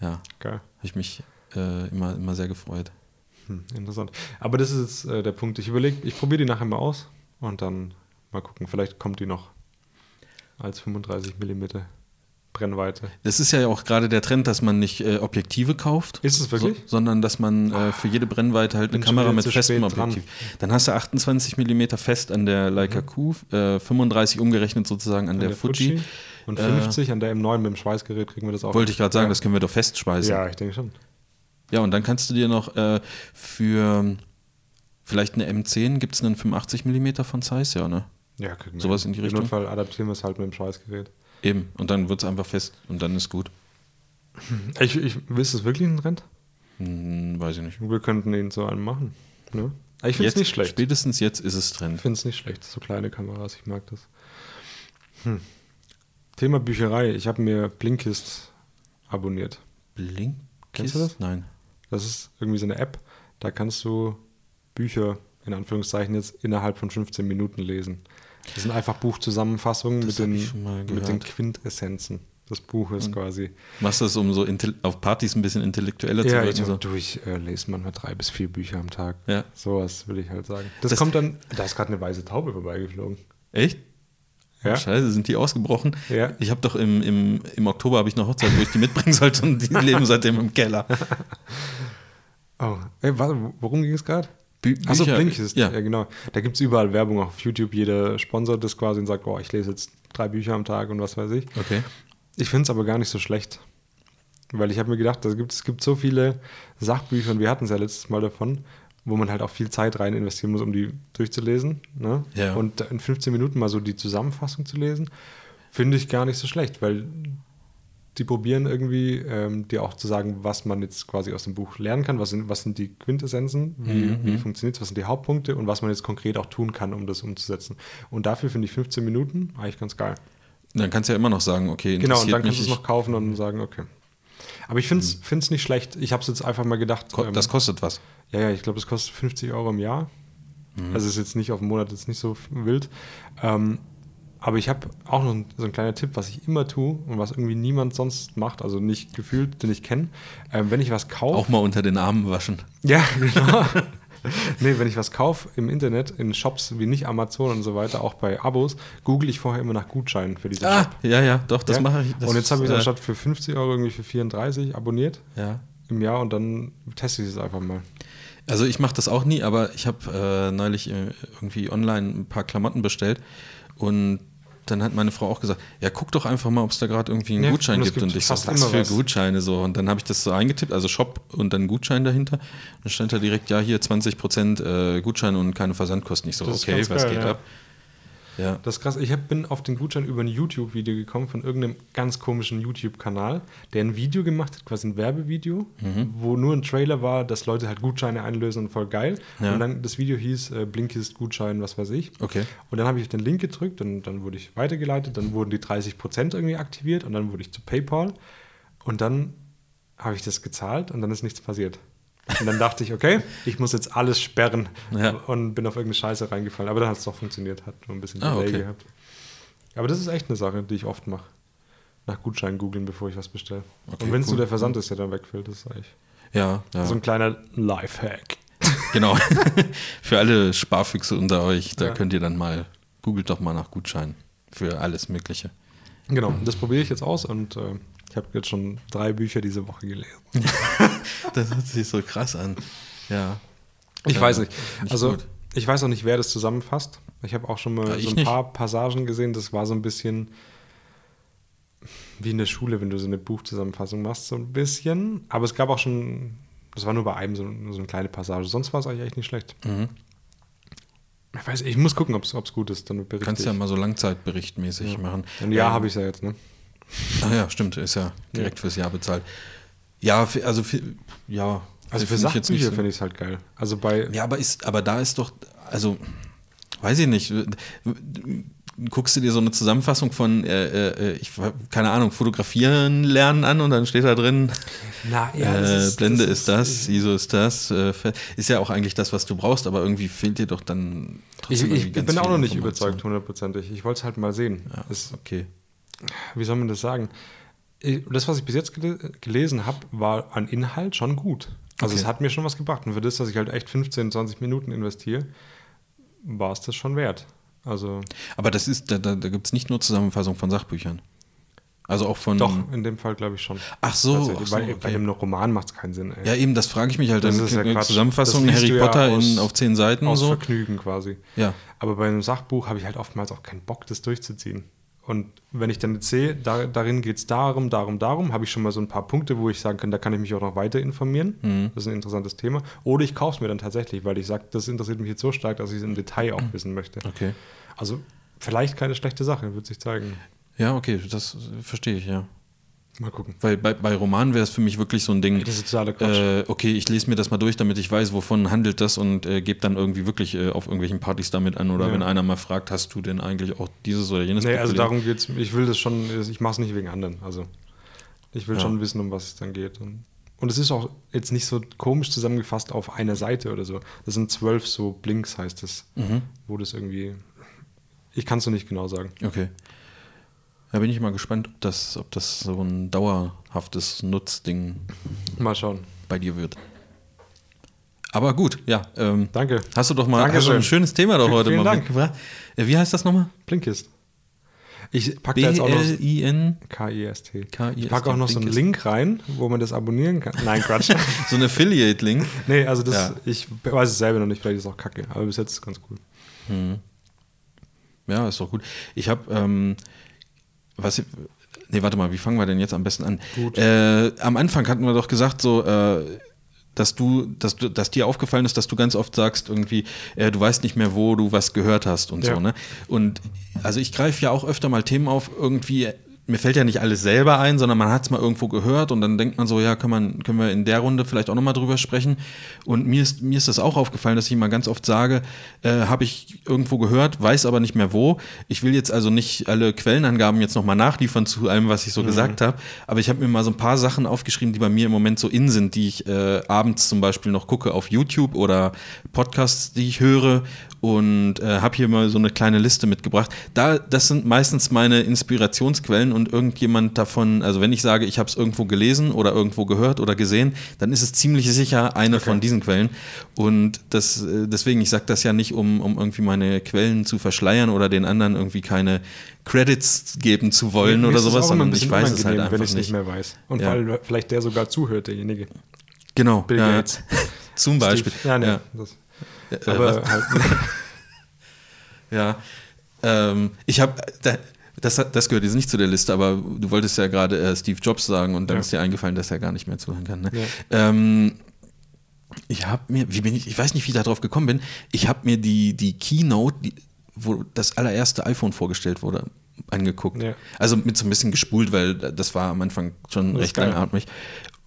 ja, habe ich mich äh, immer, immer sehr gefreut. Hm, interessant. Aber das ist jetzt äh, der Punkt. Ich überlege, ich probiere die nachher mal aus und dann mal gucken. Vielleicht kommt die noch als 35 mm. Brennweite. Das ist ja auch gerade der Trend, dass man nicht äh, Objektive kauft. Ist es wirklich? So, sondern dass man äh, für jede Brennweite halt eine Kamera mit festem Objektiv. Dran. Dann hast du 28 mm fest an der Leica mhm. Q, äh, 35 umgerechnet sozusagen an, an der, der, Fuji. Fuji. Und 50 an der M9 mit dem Schweißgerät kriegen wir das auch. Wollte ich gerade sagen, das können wir doch festspeisen. Ja, ich denke schon. Ja, und dann kannst du dir noch äh, für vielleicht eine M10 gibt es einen 85 mm von Size, ja, ne? Ja, kriegen. Sowas in die Richtung. In Fall adaptieren wir es halt mit dem Schweißgerät. Eben, und dann wird es einfach fest und dann ist gut. Ich, ich, ist es wirklich ein Trend? Hm, weiß ich nicht. Wir könnten ihn so einen machen. Ne? Ich finde es nicht schlecht. Spätestens jetzt ist es Trend. Ich finde es nicht schlecht. So kleine Kameras, ich mag das. Hm. Thema Bücherei. Ich habe mir Blinkist abonniert. Blinkist? Kennst du das? Nein. Das ist irgendwie so eine App. Da kannst du Bücher in Anführungszeichen jetzt innerhalb von 15 Minuten lesen. Das sind einfach Buchzusammenfassungen mit den, mit den Quintessenzen des Buches Und quasi. Machst du das, um so auf Partys ein bisschen intellektueller ja, zu werden? Ja, so? du, ich äh, lese manchmal drei bis vier Bücher am Tag. Ja. Sowas will ich halt sagen. Das, das kommt dann, da ist gerade eine weiße Taube vorbeigeflogen. Echt? Ja. Scheiße, sind die ausgebrochen? Ja. Ich habe doch im, im, im Oktober habe ich eine Hochzeit, wo ich die mitbringen sollte und die leben seitdem im Keller. Oh, Ey, warte, worum ging es gerade? Bü Achso, Blinkist. Ja. ja, genau. Da gibt es überall Werbung auf YouTube. Jeder sponsert das quasi und sagt, oh, ich lese jetzt drei Bücher am Tag und was weiß ich. Okay. Ich finde es aber gar nicht so schlecht. Weil ich habe mir gedacht, es gibt, es gibt so viele Sachbücher und wir hatten es ja letztes Mal davon, wo man halt auch viel Zeit rein investieren muss, um die durchzulesen. Ne? Ja. Und in 15 Minuten mal so die Zusammenfassung zu lesen, finde ich gar nicht so schlecht, weil die probieren irgendwie, ähm, dir auch zu sagen, was man jetzt quasi aus dem Buch lernen kann, was sind, was sind die Quintessenzen, wie, mhm. wie funktioniert es, was sind die Hauptpunkte und was man jetzt konkret auch tun kann, um das umzusetzen. Und dafür finde ich 15 Minuten eigentlich ganz geil. Dann kannst du ja immer noch sagen, okay, Genau, und dann kannst du es noch kaufen und sagen, okay. Aber ich finde es mhm. nicht schlecht. Ich habe es jetzt einfach mal gedacht. Ähm, das kostet was? Ja, ja, ich glaube, es kostet 50 Euro im Jahr. Mhm. Also ist jetzt nicht auf den Monat jetzt nicht so wild. Ähm, aber ich habe auch noch so ein kleiner Tipp, was ich immer tue und was irgendwie niemand sonst macht, also nicht gefühlt, den ich kenne. Ähm, wenn ich was kaufe. Auch mal unter den Armen waschen. Ja, genau. nee, wenn ich was kaufe im Internet, in Shops wie nicht Amazon und so weiter, auch bei Abos, google ich vorher immer nach Gutscheinen für diese ah, Shop. Ja, ja, doch, das ja? mache ich. Das und jetzt habe ich es äh, anstatt für 50 Euro irgendwie für 34 abonniert ja. im Jahr und dann teste ich es einfach mal. Also ich mache das auch nie, aber ich habe äh, neulich äh, irgendwie online ein paar Klamotten bestellt und dann hat meine Frau auch gesagt, ja, guck doch einfach mal, ob es da gerade irgendwie einen ja, Gutschein gibt. gibt. Und ich so, was für was. Gutscheine so. Und dann habe ich das so eingetippt, also Shop und dann Gutschein dahinter. Und dann stand da direkt, ja, hier 20% äh, Gutschein und keine Versandkosten. Ich so, das okay, was geil, geht ja. ab? Ja. Das ist krass. Ich hab, bin auf den Gutschein über ein YouTube-Video gekommen von irgendeinem ganz komischen YouTube-Kanal, der ein Video gemacht hat, quasi ein Werbevideo, mhm. wo nur ein Trailer war, dass Leute halt Gutscheine einlösen und voll geil. Ja. Und dann das Video hieß äh, Blinkist Gutschein, was weiß ich. Okay. Und dann habe ich den Link gedrückt und dann wurde ich weitergeleitet, dann wurden die 30% irgendwie aktiviert und dann wurde ich zu PayPal und dann habe ich das gezahlt und dann ist nichts passiert. Und dann dachte ich, okay, ich muss jetzt alles sperren ja. und bin auf irgendeine Scheiße reingefallen. Aber dann hat es doch funktioniert, hat nur ein bisschen ah, Delay okay. gehabt. Aber das ist echt eine Sache, die ich oft mache. Nach Gutschein googeln, bevor ich was bestelle. Okay, und wenn es cool. nur der Versand ist, der dann wegfällt, das ist eigentlich ja, ja. so ein kleiner Lifehack. Genau. für alle Sparfüchse unter euch, da ja. könnt ihr dann mal, googelt doch mal nach Gutschein für alles Mögliche. Genau, das probiere ich jetzt aus und äh, ich habe jetzt schon drei Bücher diese Woche gelesen. das hört sich so krass an. Ja. Ich äh, weiß nicht. nicht also, gut. ich weiß auch nicht, wer das zusammenfasst. Ich habe auch schon mal ja, so ein paar Passagen gesehen. Das war so ein bisschen wie in der Schule, wenn du so eine Buchzusammenfassung machst, so ein bisschen. Aber es gab auch schon, das war nur bei einem so, so eine kleine Passage. Sonst war es eigentlich echt nicht schlecht. Mhm. Ich weiß, ich muss gucken, ob es gut ist. Dann berichte Kannst ich. ja mal so langzeitberichtmäßig ja. machen. Ein Jahr ähm, habe ich es ja jetzt, ne? Ah ja, stimmt, ist ja direkt ja. fürs Jahr bezahlt. Ja, also für, ja. Also für Sachbücher so. finde ich es halt geil. Also bei. Ja, aber ist, aber da ist doch, also, weiß ich nicht. Guckst du dir so eine Zusammenfassung von, äh, äh, ich keine Ahnung, fotografieren lernen an und dann steht da drin, Na, ja, äh, ist, Blende das ist, ist, das, ISO ist das, äh, ist ja auch eigentlich das, was du brauchst, aber irgendwie fehlt dir doch dann trotzdem Ich, ich bin auch noch nicht überzeugt, hundertprozentig. Ich wollte es halt mal sehen. Ja, ist okay wie soll man das sagen? Das, was ich bis jetzt gel gelesen habe, war an Inhalt schon gut. Also okay. es hat mir schon was gebracht. Und für das, dass ich halt echt 15, 20 Minuten investiere, war es das schon wert. Also Aber das ist, da, da, da gibt es nicht nur Zusammenfassung von Sachbüchern. Also auch von. Doch, in dem Fall glaube ich schon. Ach so. Ach so bei, okay. bei, einem Roman macht es keinen Sinn. Ey. Ja, eben, das frage ich mich halt. Das ist ja Zusammenfassung Harry Potter ja aus, in, auf zehn Seiten aus so. Vergnügen quasi. Ja. Aber bei einem Sachbuch habe ich halt oftmals auch keinen Bock, das durchzuziehen. Und wenn ich dann jetzt sehe, da, darin geht es darum, darum, darum, habe ich schon mal so ein paar Punkte, wo ich sagen kann, da kann ich mich auch noch weiter informieren. Mhm. Das ist ein interessantes Thema. Oder ich kaufe es mir dann tatsächlich, weil ich sage, das interessiert mich jetzt so stark, dass ich es im Detail auch wissen möchte. Okay. Also vielleicht keine schlechte Sache, wird sich zeigen. Ja, okay, das verstehe ich, ja. Mal gucken. Weil bei, bei Romanen wäre es für mich wirklich so ein Ding. Das ist totale Quatsch. Äh, okay, ich lese mir das mal durch, damit ich weiß, wovon handelt das und äh, gebe dann irgendwie wirklich äh, auf irgendwelchen Partys damit an. Oder ja. wenn einer mal fragt, hast du denn eigentlich auch dieses oder jenes? Nee, also darum geht es. Ich will das schon, ich mache es nicht wegen anderen. Also ich will ja. schon wissen, um was es dann geht. Und, und es ist auch jetzt nicht so komisch zusammengefasst auf einer Seite oder so. Das sind zwölf so Blinks, heißt es, mhm. wo das irgendwie. Ich kann es noch nicht genau sagen. Okay. Da bin ich mal gespannt, ob das, ob das so ein dauerhaftes Nutzding mal schauen. bei dir wird. Aber gut, ja. Ähm, Danke. Hast du doch mal hast du ein schönes Thema doch heute vielen mal Dank. mitgebracht. Äh, wie heißt das nochmal? Blinkist. Ich packe da jetzt auch noch. K-I-S-T. Ich packe auch noch so einen Link rein, wo man das abonnieren kann. Nein, Quatsch. so ein Affiliate-Link. Nee, also das, ja. ich weiß es selber noch nicht, vielleicht ist es auch kacke, aber bis jetzt ist es ganz cool. Hm. Ja, ist doch gut. Ich habe ähm, was, nee, warte mal, wie fangen wir denn jetzt am besten an? Gut. Äh, am Anfang hatten wir doch gesagt, so, äh, dass du, dass du, dass dir aufgefallen ist, dass du ganz oft sagst, irgendwie, äh, du weißt nicht mehr, wo du was gehört hast und ja. so, ne? Und also ich greife ja auch öfter mal Themen auf, irgendwie mir fällt ja nicht alles selber ein, sondern man hat es mal irgendwo gehört und dann denkt man so, ja, kann man, können wir in der Runde vielleicht auch nochmal drüber sprechen. Und mir ist, mir ist das auch aufgefallen, dass ich mal ganz oft sage, äh, habe ich irgendwo gehört, weiß aber nicht mehr wo. Ich will jetzt also nicht alle Quellenangaben jetzt nochmal nachliefern zu allem, was ich so mhm. gesagt habe, aber ich habe mir mal so ein paar Sachen aufgeschrieben, die bei mir im Moment so in sind, die ich äh, abends zum Beispiel noch gucke auf YouTube oder Podcasts, die ich höre und äh, habe hier mal so eine kleine Liste mitgebracht. Da, das sind meistens meine Inspirationsquellen und irgendjemand davon, also wenn ich sage, ich habe es irgendwo gelesen oder irgendwo gehört oder gesehen, dann ist es ziemlich sicher eine okay. von diesen Quellen. Und das, äh, deswegen, ich sage das ja nicht, um, um irgendwie meine Quellen zu verschleiern oder den anderen irgendwie keine Credits geben zu wollen Mir oder sowas, sondern ich weiß es halt einfach wenn ich nicht. nicht mehr weiß. Und ja. weil vielleicht der sogar zuhört, derjenige. Genau. Bill Gates. Zum Beispiel. Ja, nee, ja. Das aber halt, ja. Ähm, ich habe, das, das gehört jetzt nicht zu der Liste, aber du wolltest ja gerade äh, Steve Jobs sagen und dann ja. ist dir eingefallen, dass er gar nicht mehr zuhören kann. Ne? Ja. Ähm, ich habe mir, wie bin ich, ich weiß nicht, wie ich darauf gekommen bin, ich habe mir die, die Keynote, die, wo das allererste iPhone vorgestellt wurde, angeguckt. Ja. Also mit so ein bisschen gespult, weil das war am Anfang schon recht langatmig.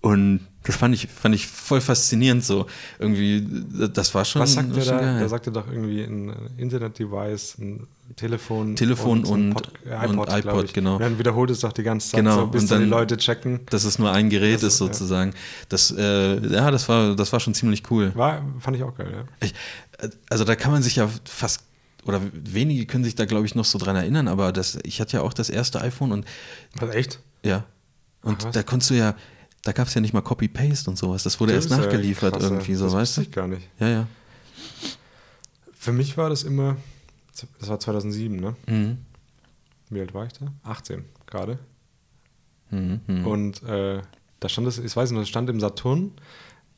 Und das fand ich, fand ich voll faszinierend so. Irgendwie, das war schon. Was sagt der da? Geil. Der sagte doch irgendwie ein Internet-Device, ein Telefon. Telefon und, und, Pod, äh, iPod, und iPod genau. Und dann wiederholt es doch die ganze Zeit, genau. so, bis und dann, die Leute checken. Dass es nur ein Gerät das, ist sozusagen. Ja. Das, äh, ja, das war, das war schon ziemlich cool. War, fand ich auch geil, ja. Ich, also da kann man sich ja fast oder wenige können sich da, glaube ich, noch so dran erinnern, aber das, ich hatte ja auch das erste iPhone und. Was, echt? Ja. Und Ach, da konntest du ja, da gab es ja nicht mal Copy-Paste und sowas. Das wurde das erst nachgeliefert ja irgendwie, so, das weißt du? ich gar nicht. Ja, ja. Für mich war das immer, das war 2007, ne? Mhm. Wie alt war ich da? 18 gerade. Mhm, mh. Und äh, da stand es, ich weiß nicht, das stand im Saturn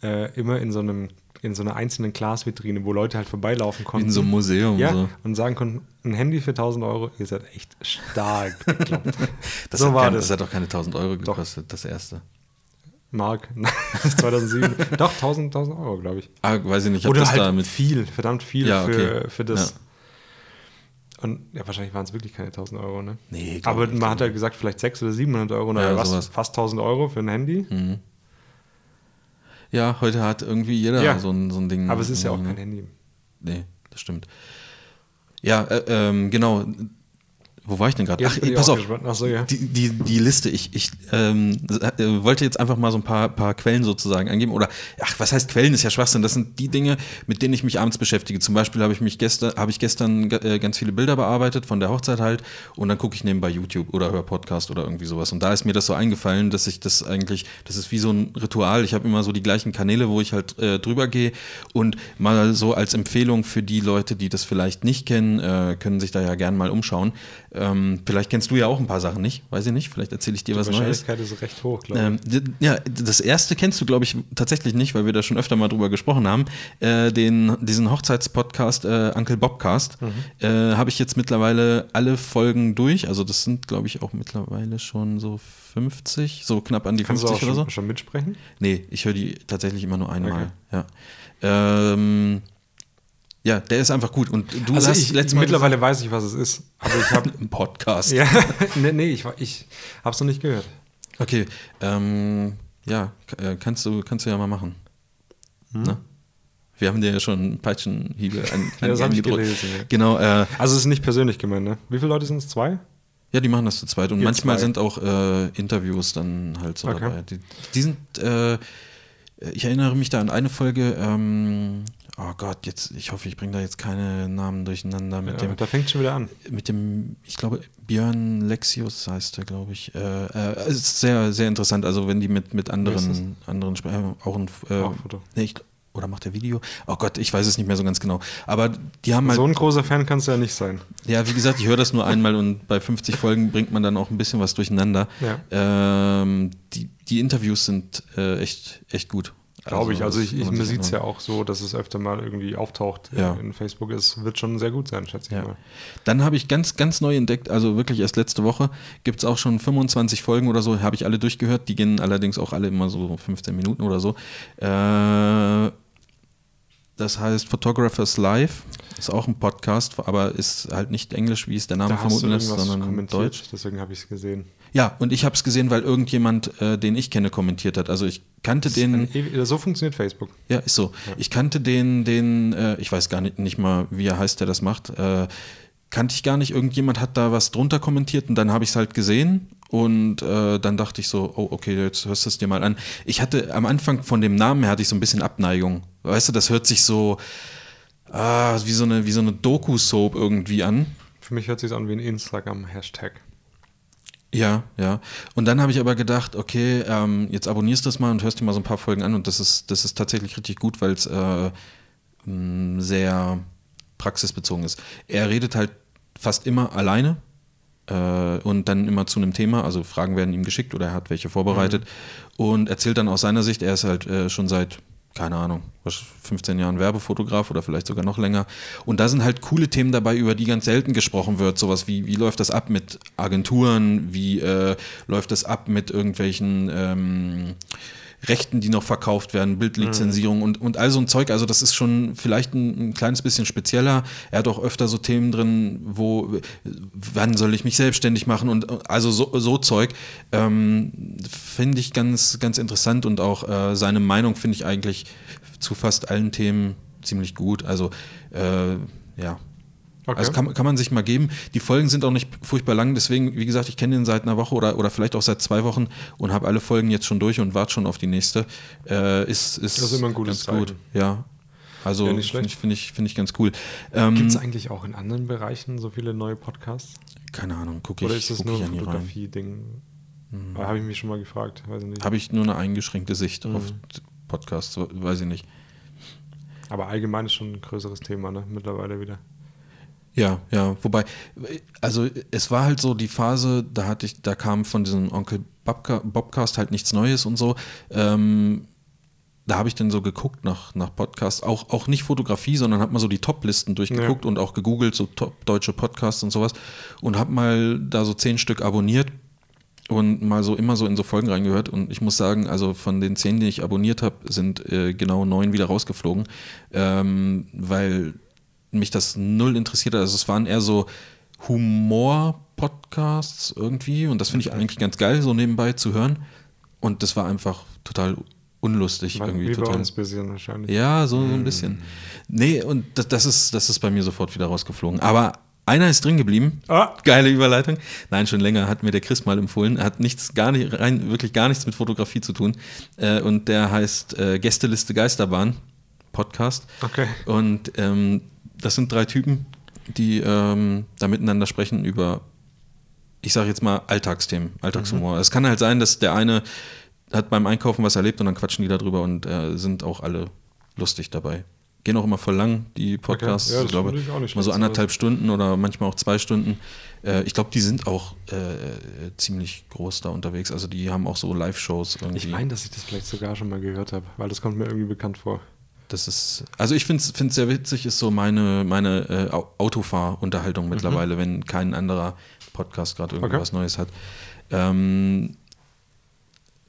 äh, immer in so einem in so einer einzelnen Glasvitrine, wo Leute halt vorbeilaufen konnten. In so einem Museum. Ja, so. und sagen konnten, ein Handy für 1000 Euro, ihr seid echt stark das, so war kein, das. das hat doch keine 1000 Euro gekostet, doch. das erste. Mark, 2007. Doch, 1000, 1000 Euro, glaube ich. Ah, weiß ich nicht. Ich Oder das halt da mit viel, verdammt viel ja, okay. für, für das. Ja. Und ja, wahrscheinlich waren es wirklich keine 1000 Euro, ne? Nee, Aber man hat ja gesagt, vielleicht 600 oder 700 Euro oder ja, was, sowas. fast 1000 Euro für ein Handy. Mhm. Ja, heute hat irgendwie jeder ja. so, ein, so ein Ding. Aber es ist ja auch kein Handy. Nee, das stimmt. Ja, äh, ähm, genau. Wo war ich denn gerade? Ach, pass auf. Ach so, ja. die, die, die Liste. Ich, ich ähm, äh, wollte jetzt einfach mal so ein paar, paar Quellen sozusagen angeben. Oder, ach, was heißt Quellen? Ist ja Schwachsinn. Das sind die Dinge, mit denen ich mich abends beschäftige. Zum Beispiel habe ich mich gestern, habe ich gestern äh, ganz viele Bilder bearbeitet von der Hochzeit halt. Und dann gucke ich nebenbei YouTube oder höre Podcast oder irgendwie sowas. Und da ist mir das so eingefallen, dass ich das eigentlich, das ist wie so ein Ritual. Ich habe immer so die gleichen Kanäle, wo ich halt äh, drüber gehe. Und mal so als Empfehlung für die Leute, die das vielleicht nicht kennen, äh, können sich da ja gern mal umschauen Ähm, vielleicht kennst du ja auch ein paar Sachen nicht, weiß ich nicht. Vielleicht erzähle ich dir Die was Neues. Die Wahrscheinlichkeit ist recht hoch, glaube ich. Ähm, ja, das erste kennst du, glaube ich, tatsächlich nicht, weil wir da schon öfter mal drüber gesprochen haben. Äh, den, diesen Hochzeitspodcast äh, Uncle Bobcast mhm. äh, habe ich jetzt mittlerweile alle Folgen durch. Also das sind, glaube ich, auch mittlerweile schon so 50, so knapp an die Kannst 50 du auch oder schon, so. schon mitsprechen? Nee, ich höre die tatsächlich immer nur einmal. Okay. Ja. Ähm, ja, der ist einfach gut. Und du also hast ich, letztes Mal mittlerweile weiß ich, was es ist. Aber ich habe einen Podcast. ja, nee, nee, ich, ich habe es noch nicht gehört. Okay, ähm, ja, äh, kannst du, kannst du ja mal machen. Hm? Ne? Wir haben dir ja schon Peitschenhiebe an, an ja, das habe ich gelesen. Ja. Genau. Äh, also es ist nicht persönlich gemeint, ne? Wie viele Leute sind es? Zwei? Ja, die machen das zu zweit. Und Ihr manchmal zwei. sind auch äh, Interviews dann halt so okay. dabei. Die, die sind, äh, ich erinnere mich da an eine Folge, ähm, oh Gott, jetzt, ich hoffe, ich bringe da jetzt keine Namen durcheinander mit ja, dem. Da fängt schon wieder an. Mit dem, ich glaube, Björn Lexius heißt er, glaube ich. Äh, äh, ist sehr, sehr interessant. Also wenn die mit, mit anderen, anderen äh, auch ein äh, auch Foto. Nee, ich, oder macht er Video? Oh Gott, ich weiß es nicht mehr so ganz genau. Aber die haben halt. So ein großer Fan kannst du ja nicht sein. Ja, wie gesagt, ich höre das nur einmal und bei 50 Folgen bringt man dann auch ein bisschen was durcheinander. Ja. Ähm, die, die Interviews sind äh, echt, echt gut. Glaube ich. Also, also ich, ich mir sieht es ja auch so, dass es öfter mal irgendwie auftaucht ja. in, in, Facebook. Es wird schon sehr gut sein, schätze ich ja. mal. Dann habe ich ganz, ganz neu entdeckt, also wirklich erst letzte Woche, gibt es auch schon 25 Folgen oder so, habe ich alle durchgehört. Die gehen allerdings auch alle immer so 15 Minuten oder so. Äh, das heißt Photographers Live. Ist auch ein Podcast, aber ist halt nicht Englisch, wie es der Name da vermuten lässt, sondern Deutsch. Deswegen habe ich es gesehen. Ja, und ich habe es gesehen, weil irgendjemand, äh, den ich kenne, kommentiert hat. Also ich kannte den. Ein, so funktioniert Facebook. Ja, ist so. Ja. Ich kannte den, den, äh, ich weiß gar nicht, nicht mal, wie er heißt, der das macht. Äh, kannte ich gar nicht. Irgendjemand hat da was drunter kommentiert und dann habe ich es halt gesehen und äh, dann dachte ich so, oh, okay, jetzt hörst du es dir mal an. Ich hatte am Anfang von dem Namen her hatte ich so ein bisschen Abneigung. Weißt du, das hört sich so ah, wie so eine, wie so eine Doku-Soap irgendwie an. Für mich hört sich an wie ein Instagram-Hashtag. Ja, ja. Und dann habe ich aber gedacht, okay, ähm, jetzt abonnierst du das mal und hörst dir mal so ein paar Folgen an. Und das ist, das ist tatsächlich richtig gut, weil es äh, sehr praxisbezogen ist. Er redet halt fast immer alleine äh, und dann immer zu einem Thema. Also Fragen werden ihm geschickt oder er hat welche vorbereitet mhm. und erzählt dann aus seiner Sicht, er ist halt äh, schon seit keine Ahnung, 15 Jahren Werbefotograf oder vielleicht sogar noch länger. Und da sind halt coole Themen dabei, über die ganz selten gesprochen wird. Sowas wie, wie läuft das ab mit Agenturen, wie äh, läuft das ab mit irgendwelchen ähm, Rechten, die noch verkauft werden, Bildlizenzierung mhm. und, und all so ein Zeug. Also das ist schon vielleicht ein, ein, kleines bisschen spezieller. Er hat auch öfter so Themen drin, wo, wann soll ich mich selbstständig machen und also so, so Zeug. Ähm, finde ich ganz, ganz interessant und auch äh, seine Meinung finde ich eigentlich zu fast allen Themen ziemlich gut. Also äh, ja, Okay. Also kann, kann man sich mal geben. Die Folgen sind auch nicht furchtbar lang, deswegen, wie gesagt, ich kenne den seit einer Woche oder, oder vielleicht auch seit zwei Wochen und habe alle Folgen jetzt schon durch und warte schon auf die nächste. Äh, ist, ist, das ist immer ein gutes ganz gut. Ja. Also ja, finde ich, find ich, find ich ganz cool. Ähm, Gibt es eigentlich auch in anderen Bereichen so viele neue Podcasts? Keine Ahnung, gucke ich. Oder ist das nur ein Fotografie-Ding? Mhm. Habe ich mich schon mal gefragt. Habe ich nur eine eingeschränkte Sicht mhm. auf Podcasts, weiß ich nicht. Aber allgemein ist schon ein größeres Thema, ne? Mittlerweile wieder. Ja, ja, wobei, also es war halt so die Phase, da hatte ich, da kam von diesem Onkel Bobca Bobcast halt nichts Neues und so. Ähm, da habe ich dann so geguckt nach, nach Podcasts, auch, auch nicht Fotografie, sondern habe mal so die Top-Listen durchgeguckt ja. und auch gegoogelt, so top deutsche Podcasts und sowas und habe mal da so zehn Stück abonniert und mal so immer so in so Folgen reingehört und ich muss sagen, also von den zehn, die ich abonniert habe, sind äh, genau neun wieder rausgeflogen, ähm, weil mich das null interessiert hat. Also es waren eher so Humor-Podcasts irgendwie und das finde ich eigentlich ganz geil, so nebenbei zu hören. Und das war einfach total unlustig Weil, irgendwie. Wie total. bei uns bisschen wahrscheinlich. Ja, so, so ein mm. bisschen. Nee, und das, das, ist, das ist bei mir sofort wieder rausgeflogen. Aber einer ist drin geblieben. Ah. Geile Überleitung. Nein, schon länger hat mir der Chris mal empfohlen. Er hat nichts, gar nicht, rein, wirklich gar nichts mit Fotografie zu tun. Äh, und der heißt äh, Gästeliste Geisterbahn Podcast. Okay. Und ähm, das sind drei Typen, die ähm, da miteinander sprechen über, ich sage jetzt mal, Alltagsthemen, Alltagshumor. Mhm. Es kann halt sein, dass der eine hat beim Einkaufen was erlebt und dann quatschen die darüber und äh, sind auch alle lustig dabei. gehen auch immer voll lang, die Podcasts. Okay. Ja, ich glaube, ich auch nicht mal so anderthalb Stunden oder manchmal auch zwei Stunden. Äh, ich glaube, die sind auch äh, ziemlich groß da unterwegs. Also die haben auch so Live-Shows. Ich meine, dass ich das vielleicht sogar schon mal gehört habe, weil das kommt mir irgendwie bekannt vor. Das ist, also ich finde es sehr witzig, ist so meine, meine äh, Autofahrunterhaltung mhm. mittlerweile, mhm. wenn kein anderer Podcast gerade irgendwas okay. Neues hat. Ähm,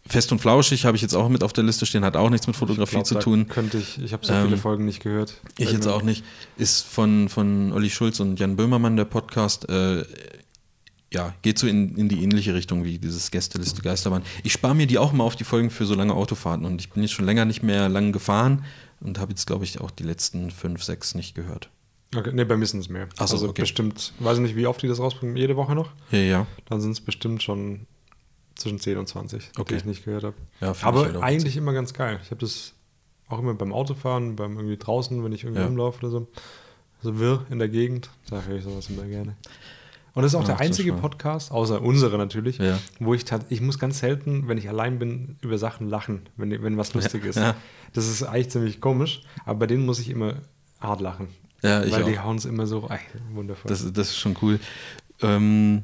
Fest und Flauschig habe ich jetzt auch mit auf der Liste stehen, hat auch nichts mit Fotografie glaub, zu tun. Könnte ich, ich habe so ähm, viele Folgen nicht gehört. Ich jetzt auch nicht. Ist von, von Olli Schulz und Jan Böhmermann der Podcast. Äh, ja, geht so in, in die ähnliche Richtung wie dieses Gästeliste Geisterbahn. Ich spare mir die auch mal auf die Folgen für so lange Autofahrten und ich bin jetzt schon länger nicht mehr lang gefahren und habe jetzt, glaube ich, auch die letzten fünf, sechs nicht gehört. Okay, ne, bei mir sind es mehr. Ach so, also okay. bestimmt, weiß ich nicht, wie oft die das rausbringen, jede Woche noch? Ja, ja. Dann sind es bestimmt schon zwischen 10 und 20, okay. die ich nicht gehört habe. Ja, Aber halt eigentlich immer ganz geil. Ich habe das auch immer beim Autofahren, beim irgendwie draußen, wenn ich irgendwie ja. rumlaufe oder so. So wirr in der Gegend, da höre ich sowas immer gerne. Und das ist auch ja, der einzige Podcast, außer unsere natürlich, ja. wo ich ich muss ganz selten, wenn ich allein bin, über Sachen lachen, wenn, wenn was lustig ist. Ja. Das ist eigentlich ziemlich komisch, aber bei denen muss ich immer hart lachen. Ja, ich Weil auch. die hauen es immer so, ey, wundervoll. Das, das ist schon cool. Ähm,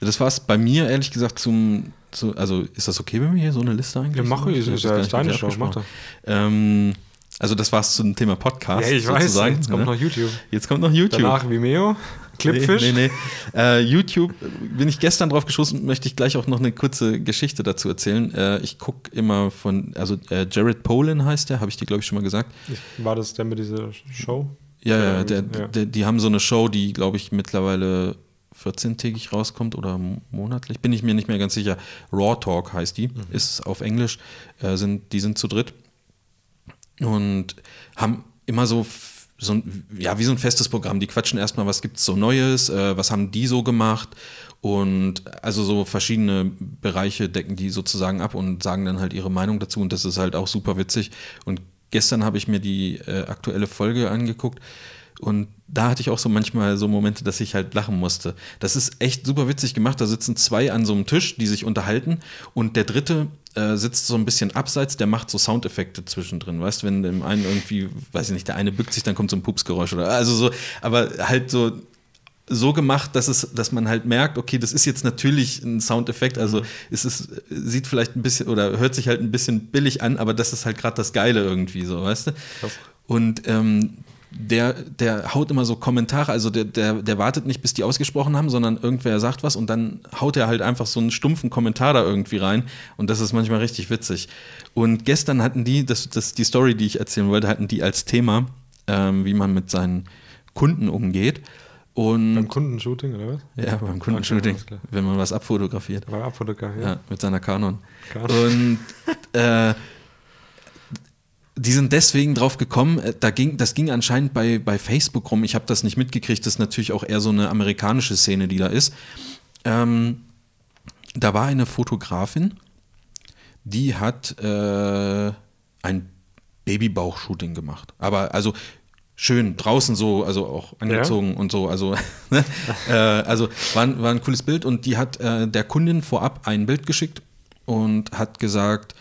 das war es bei mir, ehrlich gesagt, zum, zu, also ist das okay, wenn wir hier so eine Liste eigentlich? Ja, mache ich, ist ja deine Show, mach doch. Ähm, also das war es zum Thema Podcast. Ja, ich sozusagen. weiß, jetzt kommt ne? noch YouTube. Jetzt kommt noch YouTube. Danach Vimeo. Clipfish? Nee, nee, nee. Äh, YouTube bin ich gestern drauf geschossen und möchte ich gleich auch noch eine kurze Geschichte dazu erzählen. Äh, ich gucke immer von, also äh, Jared Polin heißt der, habe ich dir, glaube ich, schon mal gesagt. War das der mit dieser Show? Ja, ja, der, ja. Der, die haben so eine Show, die, glaube ich, mittlerweile 14-tägig rauskommt oder monatlich, bin ich mir nicht mehr ganz sicher. Raw Talk heißt die, mhm. ist auf Englisch, äh, sind, die sind zu dritt und haben immer so so ein, ja, wie so ein festes Programm. Die quatschen erstmal, was gibt es so Neues, äh, was haben die so gemacht und also so verschiedene Bereiche decken die sozusagen ab und sagen dann halt ihre Meinung dazu und das ist halt auch super witzig. Und gestern habe ich mir die äh, aktuelle Folge angeguckt und da hatte ich auch so manchmal so Momente, dass ich halt lachen musste. Das ist echt super witzig gemacht. Da sitzen zwei an so einem Tisch, die sich unterhalten und der dritte äh, sitzt so ein bisschen abseits, der macht so Soundeffekte zwischendrin. Weißt du, wenn dem einen irgendwie, weiß ich nicht, der eine bückt sich, dann kommt so ein Pupsgeräusch oder also so, aber halt so so gemacht, dass es, dass man halt merkt, okay, das ist jetzt natürlich ein Soundeffekt, also mhm. es ist, sieht vielleicht ein bisschen oder hört sich halt ein bisschen billig an, aber das ist halt gerade das Geile irgendwie so, weißt du? Und ähm, der, der haut immer so Kommentare, also der, der, der wartet nicht, bis die ausgesprochen haben, sondern irgendwer sagt was und dann haut er halt einfach so einen stumpfen Kommentar da irgendwie rein und das ist manchmal richtig witzig. Und gestern hatten die, das, das die Story, die ich erzählen wollte, hatten die als Thema, ähm, wie man mit seinen Kunden umgeht. Und beim Kundenshooting oder was? Ja, beim Kundenshooting, okay, wenn man was abfotografiert. Beim Abfotografieren? Ja, mit seiner Canon. Canon. Und äh, die sind deswegen drauf gekommen, äh, da ging, das ging anscheinend bei, bei Facebook rum, ich habe das nicht mitgekriegt, das ist natürlich auch eher so eine amerikanische Szene, die da ist. Ähm, da war eine Fotografin, die hat äh, ein Babybauch-Shooting gemacht. Aber also schön draußen so, also auch angezogen ja. und so. Also, ne? äh, also war, war ein cooles Bild und die hat äh, der Kundin vorab ein Bild geschickt und hat gesagt,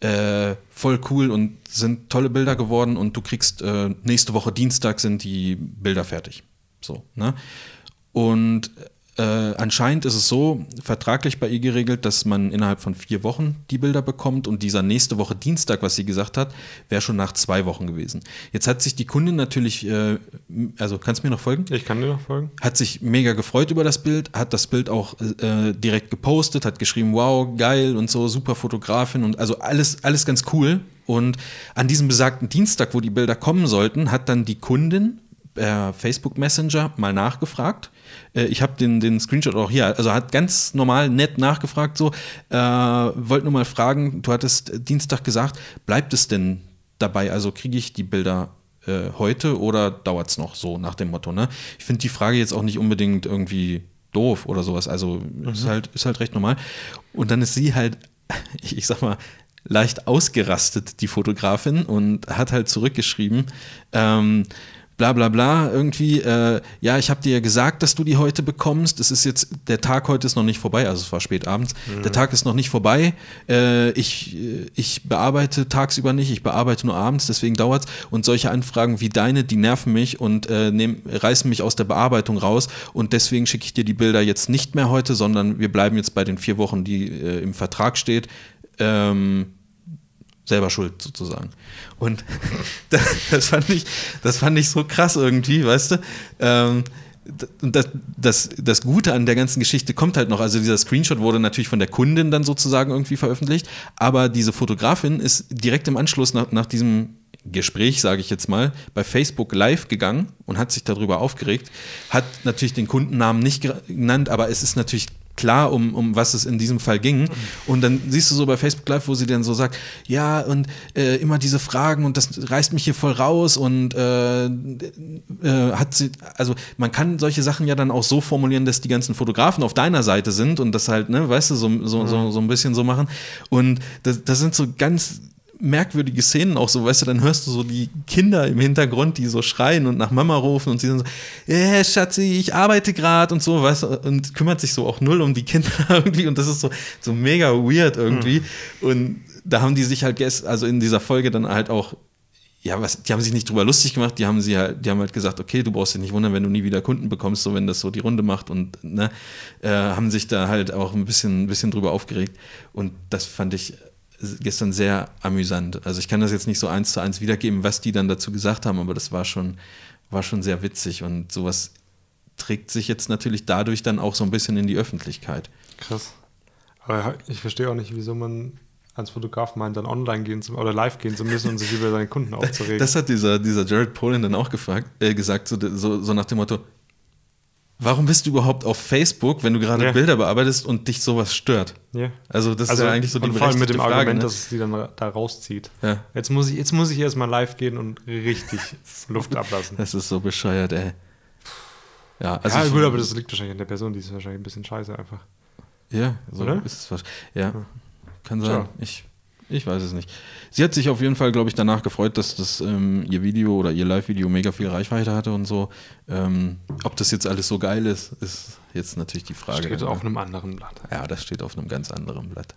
äh, voll cool und sind tolle Bilder geworden und du kriegst äh, nächste Woche Dienstag sind die Bilder fertig. So, ne? Und äh, anscheinend ist es so vertraglich bei ihr geregelt, dass man innerhalb von vier Wochen die Bilder bekommt und dieser nächste Woche Dienstag, was sie gesagt hat, wäre schon nach zwei Wochen gewesen. Jetzt hat sich die Kundin natürlich, äh, also kannst du mir noch folgen? Ich kann dir noch folgen. Hat sich mega gefreut über das Bild, hat das Bild auch äh, direkt gepostet, hat geschrieben, wow, geil und so, super Fotografin und also alles, alles ganz cool. Und an diesem besagten Dienstag, wo die Bilder kommen sollten, hat dann die Kundin per Facebook Messenger mal nachgefragt äh, ich habe den, den Screenshot auch hier, also hat ganz normal nett nachgefragt, so, äh, wollte nur mal fragen, du hattest Dienstag gesagt, bleibt es denn dabei, also kriege ich die Bilder äh, heute oder dauert es noch so nach dem Motto, ne? Ich finde die Frage jetzt auch nicht unbedingt irgendwie doof oder sowas, also mhm. ist, halt, ist halt recht normal. Und dann ist sie halt, ich sag mal, leicht ausgerastet, die Fotografin, und hat halt zurückgeschrieben, ähm, bla bla bla, irgendwie, äh, ja, ich habe dir ja gesagt, dass du die heute bekommst. Es ist jetzt, der Tag heute ist noch nicht vorbei, also es war spät abends. Mhm. Der Tag ist noch nicht vorbei. Äh, ich, ich bearbeite tagsüber nicht, ich bearbeite nur abends, deswegen dauert es. Und solche Anfragen wie deine, die nerven mich und äh, nehm, reißen mich aus der Bearbeitung raus. Und deswegen schicke ich dir die Bilder jetzt nicht mehr heute, sondern wir bleiben jetzt bei den vier Wochen, die äh, im Vertrag steht. Ähm, selber schuld sozusagen. Und das, fand ich, das fand ich so krass irgendwie, weißt du? Ähm, das, das, das Gute an der ganzen Geschichte kommt halt noch. Also dieser Screenshot wurde natürlich von der Kundin dann sozusagen irgendwie veröffentlicht, aber diese Fotografin ist direkt im Anschluss nach, nach diesem Gespräch, sage ich jetzt mal, bei Facebook live gegangen und hat sich darüber aufgeregt, hat natürlich den Kundennamen nicht genannt, aber es ist natürlich klar, um, um was es in diesem Fall ging. Und dann siehst du so bei Facebook Live, wo sie dann so sagt, ja, und äh, immer diese Fragen und das reißt mich hier voll raus und äh, äh, hat sie, also man kann solche Sachen ja dann auch so formulieren, dass die ganzen Fotografen auf deiner Seite sind und das halt, ne, weißt du, so, so, so, so ein bisschen so machen. Und das, das sind so ganz merkwürdige Szenen auch so, weißt du, dann hörst du so die Kinder im Hintergrund, die so schreien und nach Mama rufen und sie dann so, äh, Schatzi, ich arbeite gerade und so, weißt du, und kümmert sich so auch null um die Kinder irgendwie und das ist so, so mega weird irgendwie. Mhm. Und da haben die sich halt, also in dieser Folge dann halt auch ja, was, die haben sich nicht drüber lustig gemacht, die haben sie halt, die haben halt gesagt, okay, du brauchst dich nicht wundern, wenn du nie wieder Kunden bekommst, so wenn das so die Runde macht und ne, äh, haben sich da halt auch ein bisschen, ein bisschen drüber aufgeregt. Und das fand ich gestern sehr amüsant. Also ich kann das jetzt nicht so eins zu eins wiedergeben, was die dann dazu gesagt haben, aber das war schon, war schon sehr witzig und sowas trägt sich jetzt natürlich dadurch dann auch so ein bisschen in die Öffentlichkeit. Krass. Aber ich verstehe auch nicht, wieso man als Fotograf meint, dann online gehen zu, oder live gehen zu müssen und sich über seine Kunden aufzuregen. Das hat dieser, dieser Jared Polin dann auch gefragt, äh, gesagt, so, so, so nach dem Motto, warum bist du überhaupt auf Facebook, wenn du gerade ja. Bilder bearbeitest und dich sowas stört? Ja. Also das also, ist ja eigentlich so die und vor allem mit dem Frage, Argument, ne? dass es die dann da rauszieht. Ja. Jetzt muss ich, jetzt muss ich erstmal live gehen und richtig Luft ablassen. Das ist so bescheuert, ey. Ja, also ja, gut, aber das liegt wahrscheinlich an der Person, die ist wahrscheinlich ein bisschen scheiße einfach. Ja, so Oder? ist es wahrscheinlich. Ja, kann sein. Ich ich weiß es nicht. Sie hat sich auf jeden Fall, glaube ich, danach gefreut, dass das ähm, ihr Video oder ihr Live-Video mega viel Reichweite hatte und so. Ähm, ob das jetzt alles so geil ist, ist jetzt natürlich die Frage. Steht auf einem anderen Blatt. Ja, das steht auf einem ganz anderen Blatt.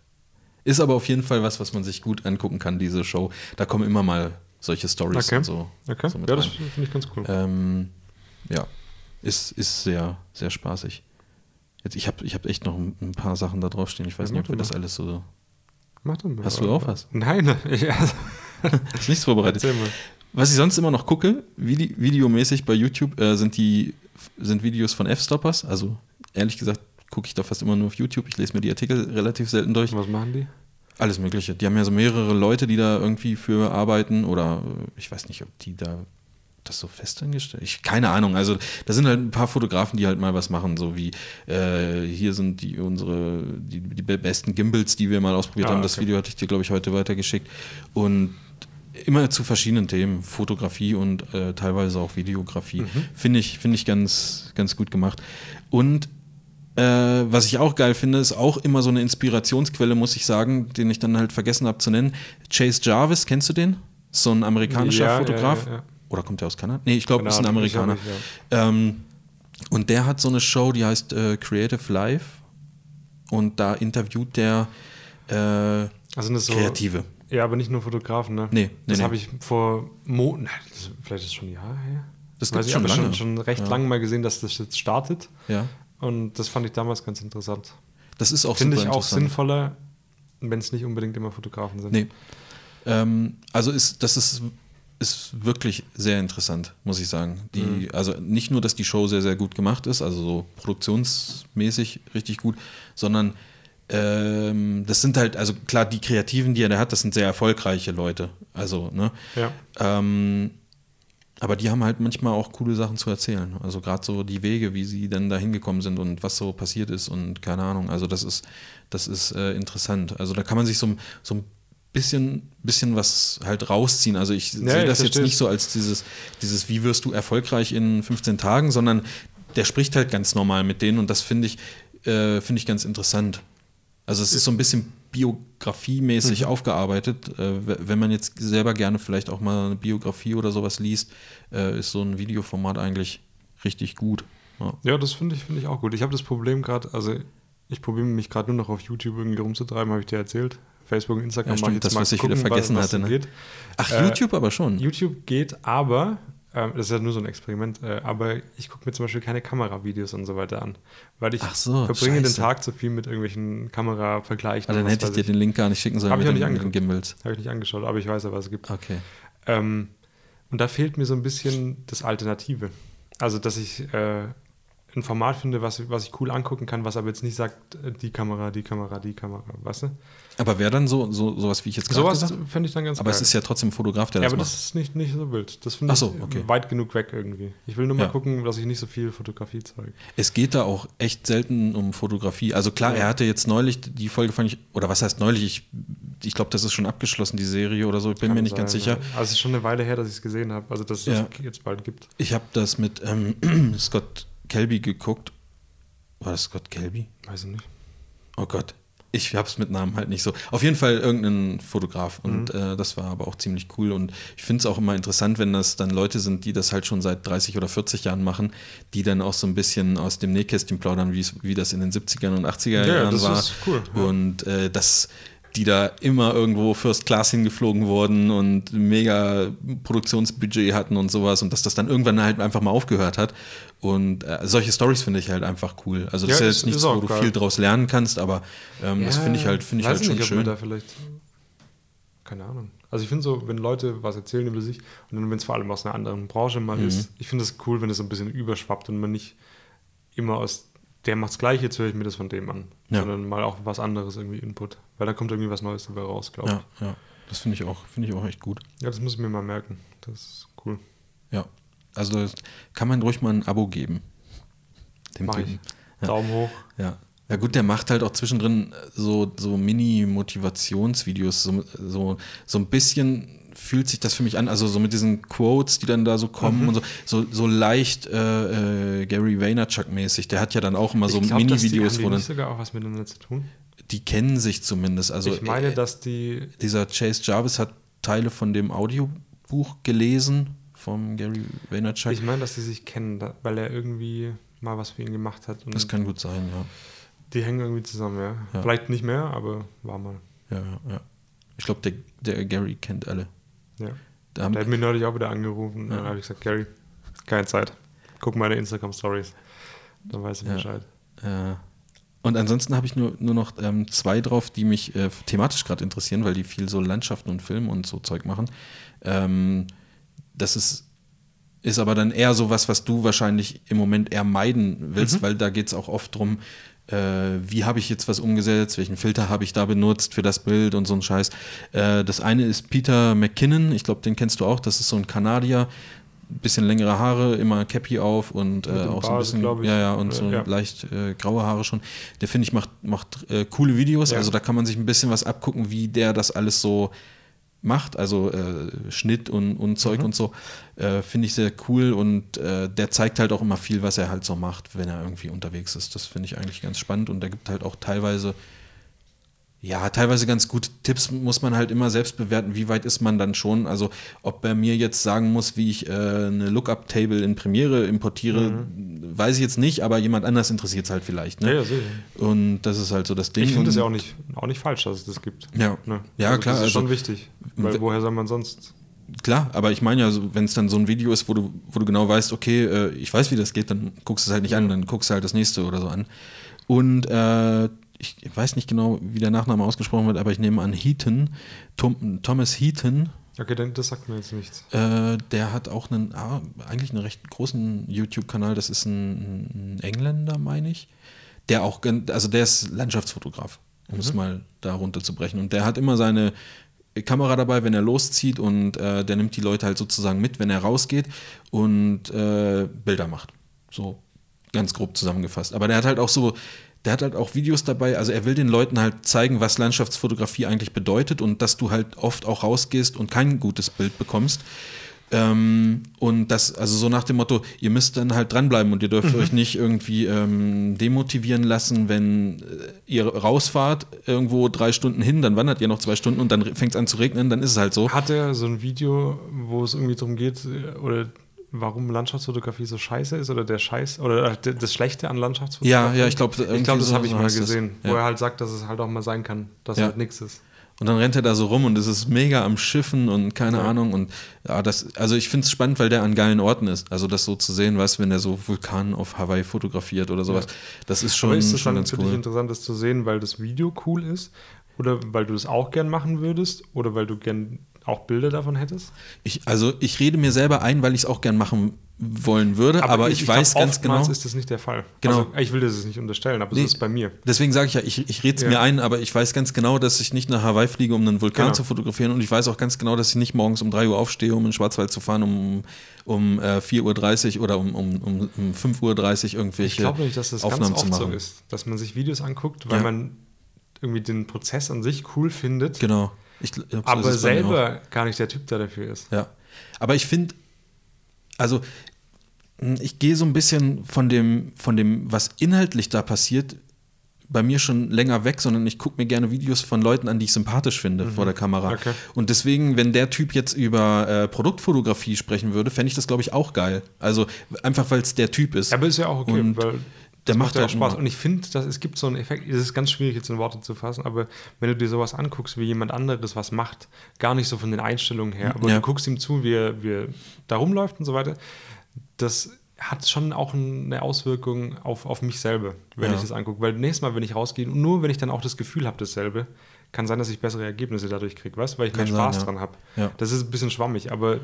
Ist aber auf jeden Fall was, was man sich gut angucken kann, diese Show. Da kommen immer mal solche Stories okay. und so. Okay. So ja, das finde ich ganz cool. Ähm, ja, ist, ist sehr, sehr spaßig. Jetzt, ich habe ich hab echt noch ein, paar Sachen da draufstehen. Ich weiß ja, nicht, ob wir das alles so Mach doch mal. Hast du auch was? Nein, ich, also ist nichts vorbereitet. Was ich sonst immer noch gucke, vide videomäßig bei YouTube, äh, sind die sind Videos von F-Stoppers. Also ehrlich gesagt gucke ich da fast immer nur auf YouTube. Ich lese mir die Artikel relativ selten durch. Was machen die? Alles Mögliche. Die haben ja so mehrere Leute, die da irgendwie für arbeiten oder äh, ich weiß nicht, ob die da das so fest angestellt? Ich, keine Ahnung. Also da sind halt ein paar Fotografen, die halt mal was machen, so wie äh, hier sind die unsere die, die besten Gimbals, die wir mal ausprobiert ah, haben. Das Video hatte ich dir, glaube ich, heute weitergeschickt. Und immer zu verschiedenen Themen, Fotografie und äh, teilweise auch Videografie. Mhm. Finde ich, find ich ganz, ganz gut gemacht. Und äh, was ich auch geil finde, ist auch immer so eine Inspirationsquelle, muss ich sagen, den ich dann halt vergessen habe zu nennen. Chase Jarvis, kennst du den? So ein amerikanischer ja, Fotograf. Ja, ja, oder kommt der aus Kanada? Nee, ich glaube, ist ein Amerikaner. Nicht, ja. ähm, und der hat so eine Show, die heißt äh, Creative Life. Und da interviewt der äh, also so, Kreative. Ja, aber nicht nur Fotografen, ne? Nee, nee Das nee. habe ich vor Monaten, vielleicht ist es schon ein Jahr her. Das gibt schon lange. Schon, schon recht ja. lange mal gesehen, dass das jetzt startet. Ja. Und das fand ich damals ganz interessant. Das ist auch Finde ich auch sinnvoller, wenn es nicht unbedingt immer Fotografen sind. Nee. Ähm, also ist, das ist ist wirklich sehr interessant, muss ich sagen. Die, mhm. Also nicht nur, dass die Show sehr, sehr gut gemacht ist, also so produktionsmäßig richtig gut, sondern ähm, das sind halt, also klar, die Kreativen, die er da hat, das sind sehr erfolgreiche Leute. Also, ne? Ja. Ähm, aber die haben halt manchmal auch coole Sachen zu erzählen. Also gerade so die Wege, wie sie dann da hingekommen sind und was so passiert ist und keine Ahnung. Also das ist, das ist äh, interessant. Also da kann man sich so, so ein bisschen, bisschen was halt rausziehen. Also ich ja, sehe das jetzt nicht so als dieses, dieses, wie wirst du erfolgreich in 15 Tagen, sondern der spricht halt ganz normal mit denen und das finde ich, äh, finde ich ganz interessant. Also es ist so ein bisschen biografiemäßig mhm. aufgearbeitet. Äh, wenn man jetzt selber gerne vielleicht auch mal eine Biografie oder sowas liest, äh, ist so ein Videoformat eigentlich richtig gut. Ja, ja das finde ich, find ich auch gut. Ich habe das Problem gerade, also ich probiere mich gerade nur noch auf YouTube irgendwie rumzutreiben, habe ich dir erzählt. Facebook und Instagram ja, stimmt, ich jetzt das, was ich gucken, wieder vergessen was, was hatte. Ne? Ach, äh, YouTube aber schon. YouTube geht, aber ähm, das ist ja nur so ein Experiment, äh, aber ich gucke mir zum Beispiel keine Kameravideos und so weiter an, weil ich so, verbringe Scheiße. den Tag zu viel mit irgendwelchen Kameravergleichen. Also dann hätte ich dir den Link gar nicht schicken sollen. Habe ich auch nicht angeschaut. Habe ich nicht angeschaut, aber ich weiß ja, was es gibt. Okay. Ähm, und da fehlt mir so ein bisschen das Alternative. Also, dass ich äh, ein Format finde, was, was ich cool angucken kann, was aber jetzt nicht sagt, äh, die Kamera, die Kamera, die Kamera, weißt du? Aber wäre dann so, so sowas, wie ich jetzt gerade Sowas fände ich dann ganz Aber geil. es ist ja trotzdem ein Fotograf, der ja, das macht. Ja, aber das ist nicht, nicht so wild. Das finde ich so, okay. weit genug weg irgendwie. Ich will nur mal ja. gucken, dass ich nicht so viel Fotografie zeige. Es geht da auch echt selten um Fotografie. Also klar, ja. er hatte jetzt neulich, die Folge fand ich, oder was heißt neulich, ich, ich glaube, das ist schon abgeschlossen, die Serie oder so, ich bin Kann mir nicht sein, ganz sicher. Also es ist schon eine Weile her, dass ich es gesehen habe, also dass es jetzt bald gibt. Ich habe das mit ähm, Scott Kelby geguckt. War das Scott Kelby? Weiß ich nicht. Oh Gott ich habe es mit Namen halt nicht so. Auf jeden Fall irgendein Fotograf und mhm. äh, das war aber auch ziemlich cool und ich finde es auch immer interessant, wenn das dann Leute sind, die das halt schon seit 30 oder 40 Jahren machen, die dann auch so ein bisschen aus dem Nähkästchen plaudern, wie das in den 70er und 80er ja, Jahren das war. Ist cool. Ja. Und äh, das die da immer irgendwo First Class hingeflogen wurden und mega Produktionsbudget hatten und sowas und dass das dann irgendwann halt einfach mal aufgehört hat. Und äh, solche Stories finde ich halt einfach cool. Also das ja, ist jetzt nichts, wo du geil. viel draus lernen kannst, aber ähm, ja, das finde ich halt, finde ich halt schon nicht, schön. da vielleicht, keine Ahnung. Also ich finde so, wenn Leute was erzählen über sich und dann, wenn es vor allem aus einer anderen Branche mal mhm. ist, ich finde es cool, wenn es so ein bisschen überschwappt und man nicht immer aus der macht das Gleiche, jetzt höre ich mir das von dem an. Ja. Sondern mal auch was anderes, irgendwie Input. Weil da kommt irgendwie was Neues dabei raus, glaube ich. Ja, ja. Das finde ich, auch, ich auch echt gut. Ja, das muss ich mir mal merken. Das ist cool. Ja. Also kann man ruhig mal ein Abo geben. Dem Mach ich. Ja. Daumen hoch. Ja. Ja gut, der macht halt auch zwischendrin so, so Mini-Motivationsvideos, so, so, so ein bisschen fühlt sich das für mich an, also so mit diesen Quotes, die dann da so kommen mhm. und so, so, so leicht äh, äh, Gary Vaynerchuk-mäßig. Der hat ja dann auch immer so Mini-Videos, wo dann. sogar auch was miteinander zu tun? Die kennen sich zumindest. Also, ich meine, äh, dass die. Dieser Chase Jarvis hat Teile von dem Audiobuch gelesen vom Gary Vaynerchuk. Ich meine, dass sie sich kennen, weil er irgendwie mal was für ihn gemacht hat. das kann gut sein, ja. Die hängen irgendwie zusammen, ja. ja. Vielleicht nicht mehr, aber war mal. Ja, ja, ja. Ich glaube, der, der Gary kennt alle. Ja. Da der hat mich neulich auch wieder angerufen. Ja. Dann habe ich gesagt, Gary, keine Zeit. Guck meine Instagram-Stories. Dann weiß ich ja. Bescheid. Ja. Und ansonsten habe ich nur, nur noch ähm, zwei drauf, die mich äh, thematisch gerade interessieren, weil die viel so Landschaften und Film und so Zeug machen. Ähm, das ist, ist aber dann eher so was, was du wahrscheinlich im Moment eher meiden willst, mhm. weil da geht es auch oft darum, äh, wie habe ich jetzt was umgesetzt, welchen Filter habe ich da benutzt für das Bild und so ein Scheiß. Äh, das eine ist Peter McKinnon, ich glaube, den kennst du auch, das ist so ein Kanadier, bisschen längere Haare, immer Cappy auf und äh, auch Bart, so ein bisschen, ja, ja, und so ja. leicht äh, graue Haare schon. Der finde ich macht, macht äh, coole Videos, ja. also da kann man sich ein bisschen was abgucken, wie der das alles so macht, also äh, Schnitt und, und Zeug mhm. und so, äh, finde ich sehr cool und äh, der zeigt halt auch immer viel, was er halt so macht, wenn er irgendwie unterwegs ist. Das finde ich eigentlich ganz spannend und der gibt halt auch teilweise ja, teilweise ganz gute Tipps muss man halt immer selbst bewerten, wie weit ist man dann schon. Also ob er mir jetzt sagen muss, wie ich äh, eine Lookup-Table in Premiere importiere, mhm. weiß ich jetzt nicht, aber jemand anders interessiert es halt vielleicht. Ne? Ja, ja, sicher. Und das ist halt so das Ding. Ich finde es ja auch nicht, auch nicht falsch, dass es das gibt. Ja, ne? ja also klar. Das ist also, schon wichtig, weil woher soll man sonst... Klar, aber ich meine ja, wenn es dann so ein Video ist, wo du, wo du genau weißt, okay, äh, ich weiß, wie das geht, dann guckst du es halt nicht an, dann guckst du halt das nächste oder so an. Und äh, ich weiß nicht genau, wie der Nachname ausgesprochen wird, aber ich nehme an Heaton, Tom, Thomas Heaton. Okay, dann, das sagt mir jetzt nichts. Äh, der hat auch einen, ah, eigentlich einen recht großen YouTube-Kanal, das ist ein, ein Engländer, meine ich. Der auch, also der ist Landschaftsfotograf, um mhm. es mal da runterzubrechen. Und der hat immer seine Kamera dabei, wenn er loszieht und äh, der nimmt die Leute halt sozusagen mit, wenn er rausgeht und äh, Bilder macht. So ganz grob zusammengefasst. Aber der hat halt auch so der hat halt auch Videos dabei, also er will den Leuten halt zeigen, was Landschaftsfotografie eigentlich bedeutet und dass du halt oft auch rausgehst und kein gutes Bild bekommst. Ähm, und das, also so nach dem Motto, ihr müsst dann halt dranbleiben und ihr dürft mhm. euch nicht irgendwie ähm, demotivieren lassen, wenn äh, ihr rausfahrt, irgendwo drei Stunden hin, dann wandert ihr noch zwei Stunden und dann fängt es an zu regnen, dann ist es halt so. Hat er so ein Video, wo es irgendwie darum geht, äh, oder warum Landschaftsfotografie so scheiße ist oder der Scheiß oder äh, das Schlechte an Landschaftsfotografie? Ja, ja, ich glaube, ich glaube, das so habe ich mal gesehen, das. wo er halt sagt, dass es halt auch mal sein kann, dass ja. halt nichts ist. Und dann rennt er da so rum und es ist mega am Schiffen und keine ja. Ahnung. Und ja, das, also ich finde es spannend, weil der an geilen Orten ist. Also das so zu sehen, weißt wenn er so Vulkan auf Hawaii fotografiert oder sowas. Ja. Das ist schon. Aber ist es schon dann für cool. interessant, das zu sehen, weil das Video cool ist? Oder weil du das auch gern machen würdest? Oder weil du gern auch Bilder davon hättest? Ich, also ich rede mir selber ein, weil ich es auch gern machen wollen würde, aber, aber ich, ich, weiß glaub, ganz genau. ist das nicht der Fall. Genau. Also, ich will das nicht unterstellen, aber nee, das ist bei mir. Deswegen sage ich ja, ich, ich rede es ja. mir ein, aber ich weiß ganz genau, dass ich nicht nach Hawaii fliege, um einen Vulkan genau. zu fotografieren und ich weiß auch ganz genau, dass ich nicht morgens um 3 Uhr aufstehe, um in den Schwarzwald zu fahren, um, um äh, 4.30 Uhr oder um, um, um, um 5.30 Uhr irgendwelche Ich glaube nicht, dass das Aufnahmen ganz oft so ist, dass man sich Videos anguckt, weil ja. man irgendwie den Prozess an sich cool findet. Genau. Ich, aber selber gar nicht der Typ, der dafür ist. Ja. Aber ich finde, also hm, ich gehe so ein bisschen von dem, von dem, was inhaltlich da passiert, bei mir schon länger weg, sondern ich gucke mir gerne Videos von Leuten an, die ich sympathisch finde mhm. vor der Kamera. Okay. Und deswegen, wenn der Typ jetzt über äh, Produktfotografie sprechen würde, fände ich das, glaube ich, auch geil. Also einfach, weil es der Typ ist. Aber ist ja auch okay, Und weil der macht ja auch Spaß. Und ich finde, dass es gibt so einen Effekt, es ist ganz schwierig jetzt in Worte zu fassen, aber wenn du dir sowas anguckst, wie jemand anderes was macht, gar nicht so von den Einstellungen her, aber ja. du guckst ihm zu, wie er, wie er da rumläuft und so weiter, das hat schon auch eine Auswirkung auf, auf mich selber, wenn ja. ich das angucke. Weil nächstes Mal, wenn ich rausgehe, und nur wenn ich dann auch das Gefühl habe, dasselbe, kann sein, dass ich bessere Ergebnisse dadurch kriege, weißt Weil ich kann mehr Spaß sein, ja. dran habe. Das ist ein bisschen schwammig, aber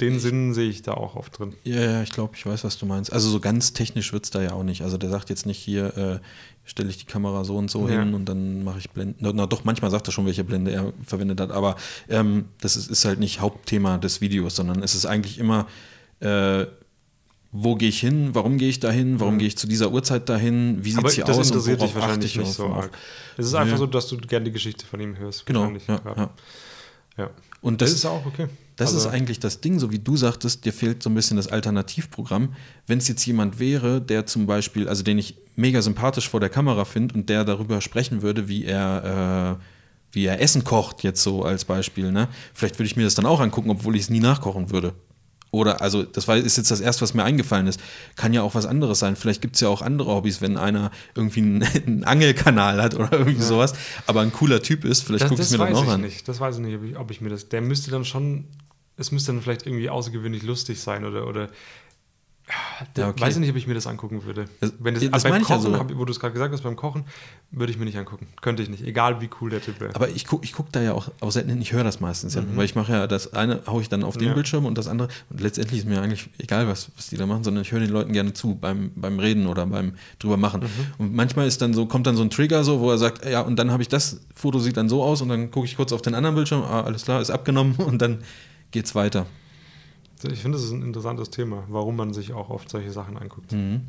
den ich, Sinn sehe ich da auch oft drin. Ja, ja, ich glaube, ich weiß, was du meinst. Also so ganz technisch wird es da ja auch nicht. Also der sagt jetzt nicht hier, äh, stelle ich die Kamera so und so ja. hin und dann mache ich Blenden. Na, na, doch, manchmal sagt er schon, welche Blende er verwendet hat, aber ähm, das ist, ist, halt nicht Hauptthema des Videos, sondern es ist eigentlich immer, äh, wo gehe ich hin, warum gehe ich dahin, warum mhm. gehe ich zu dieser Uhrzeit dahin, wie sieht sie aus und worauf dich wahrscheinlich nicht so arg. Es ist nee. einfach so, dass du gerne die Geschichte von ihm hörst. Genau, ja, ja. ja. Und das, das, ist auch okay. Das also, ist eigentlich das Ding, so wie du sagtest, dir fehlt so ein bisschen das Alternativprogramm. Wenn es jetzt jemand wäre, der zum Beispiel, also den ich mega sympathisch vor der Kamera finde und der darüber sprechen würde, wie er, äh, wie er Essen kocht, jetzt so als Beispiel, ne? Vielleicht würde ich mir das dann auch angucken, obwohl ich es nie nachkochen würde. Oder, also, das war, ist jetzt das erste, was mir eingefallen ist. Kann ja auch was anderes sein. Vielleicht gibt es ja auch andere Hobbys, wenn einer irgendwie einen, einen Angelkanal hat oder irgendwie ja. sowas, aber ein cooler Typ ist. Vielleicht gucke ich mir dann auch an. Nicht. Das weiß ich nicht, ob ich, ob ich mir das. Der müsste dann schon. Es müsste dann vielleicht irgendwie außergewöhnlich lustig sein oder, oder ja, okay. Weiß ich nicht, ob ich mir das angucken würde. Wenn das, das beim Kochen, ja so. wo du es gerade gesagt hast, beim Kochen, würde ich mir nicht angucken. Könnte ich nicht, egal wie cool der Typ wäre. Aber ich gucke ich guck da ja auch, auch selten hin, ich höre das meistens, ja. Mhm. Weil ich mache ja das eine, haue ich dann auf den ja. Bildschirm und das andere, und letztendlich ist mir eigentlich egal, was, was die da machen, sondern ich höre den Leuten gerne zu beim, beim Reden oder beim drüber machen. Mhm. Und manchmal ist dann so, kommt dann so ein Trigger so, wo er sagt, ja, und dann habe ich das Foto sieht dann so aus und dann gucke ich kurz auf den anderen Bildschirm, ah, alles klar, ist abgenommen und dann geht's weiter. Ich finde, das ist ein interessantes Thema, warum man sich auch oft solche Sachen anguckt. Mhm.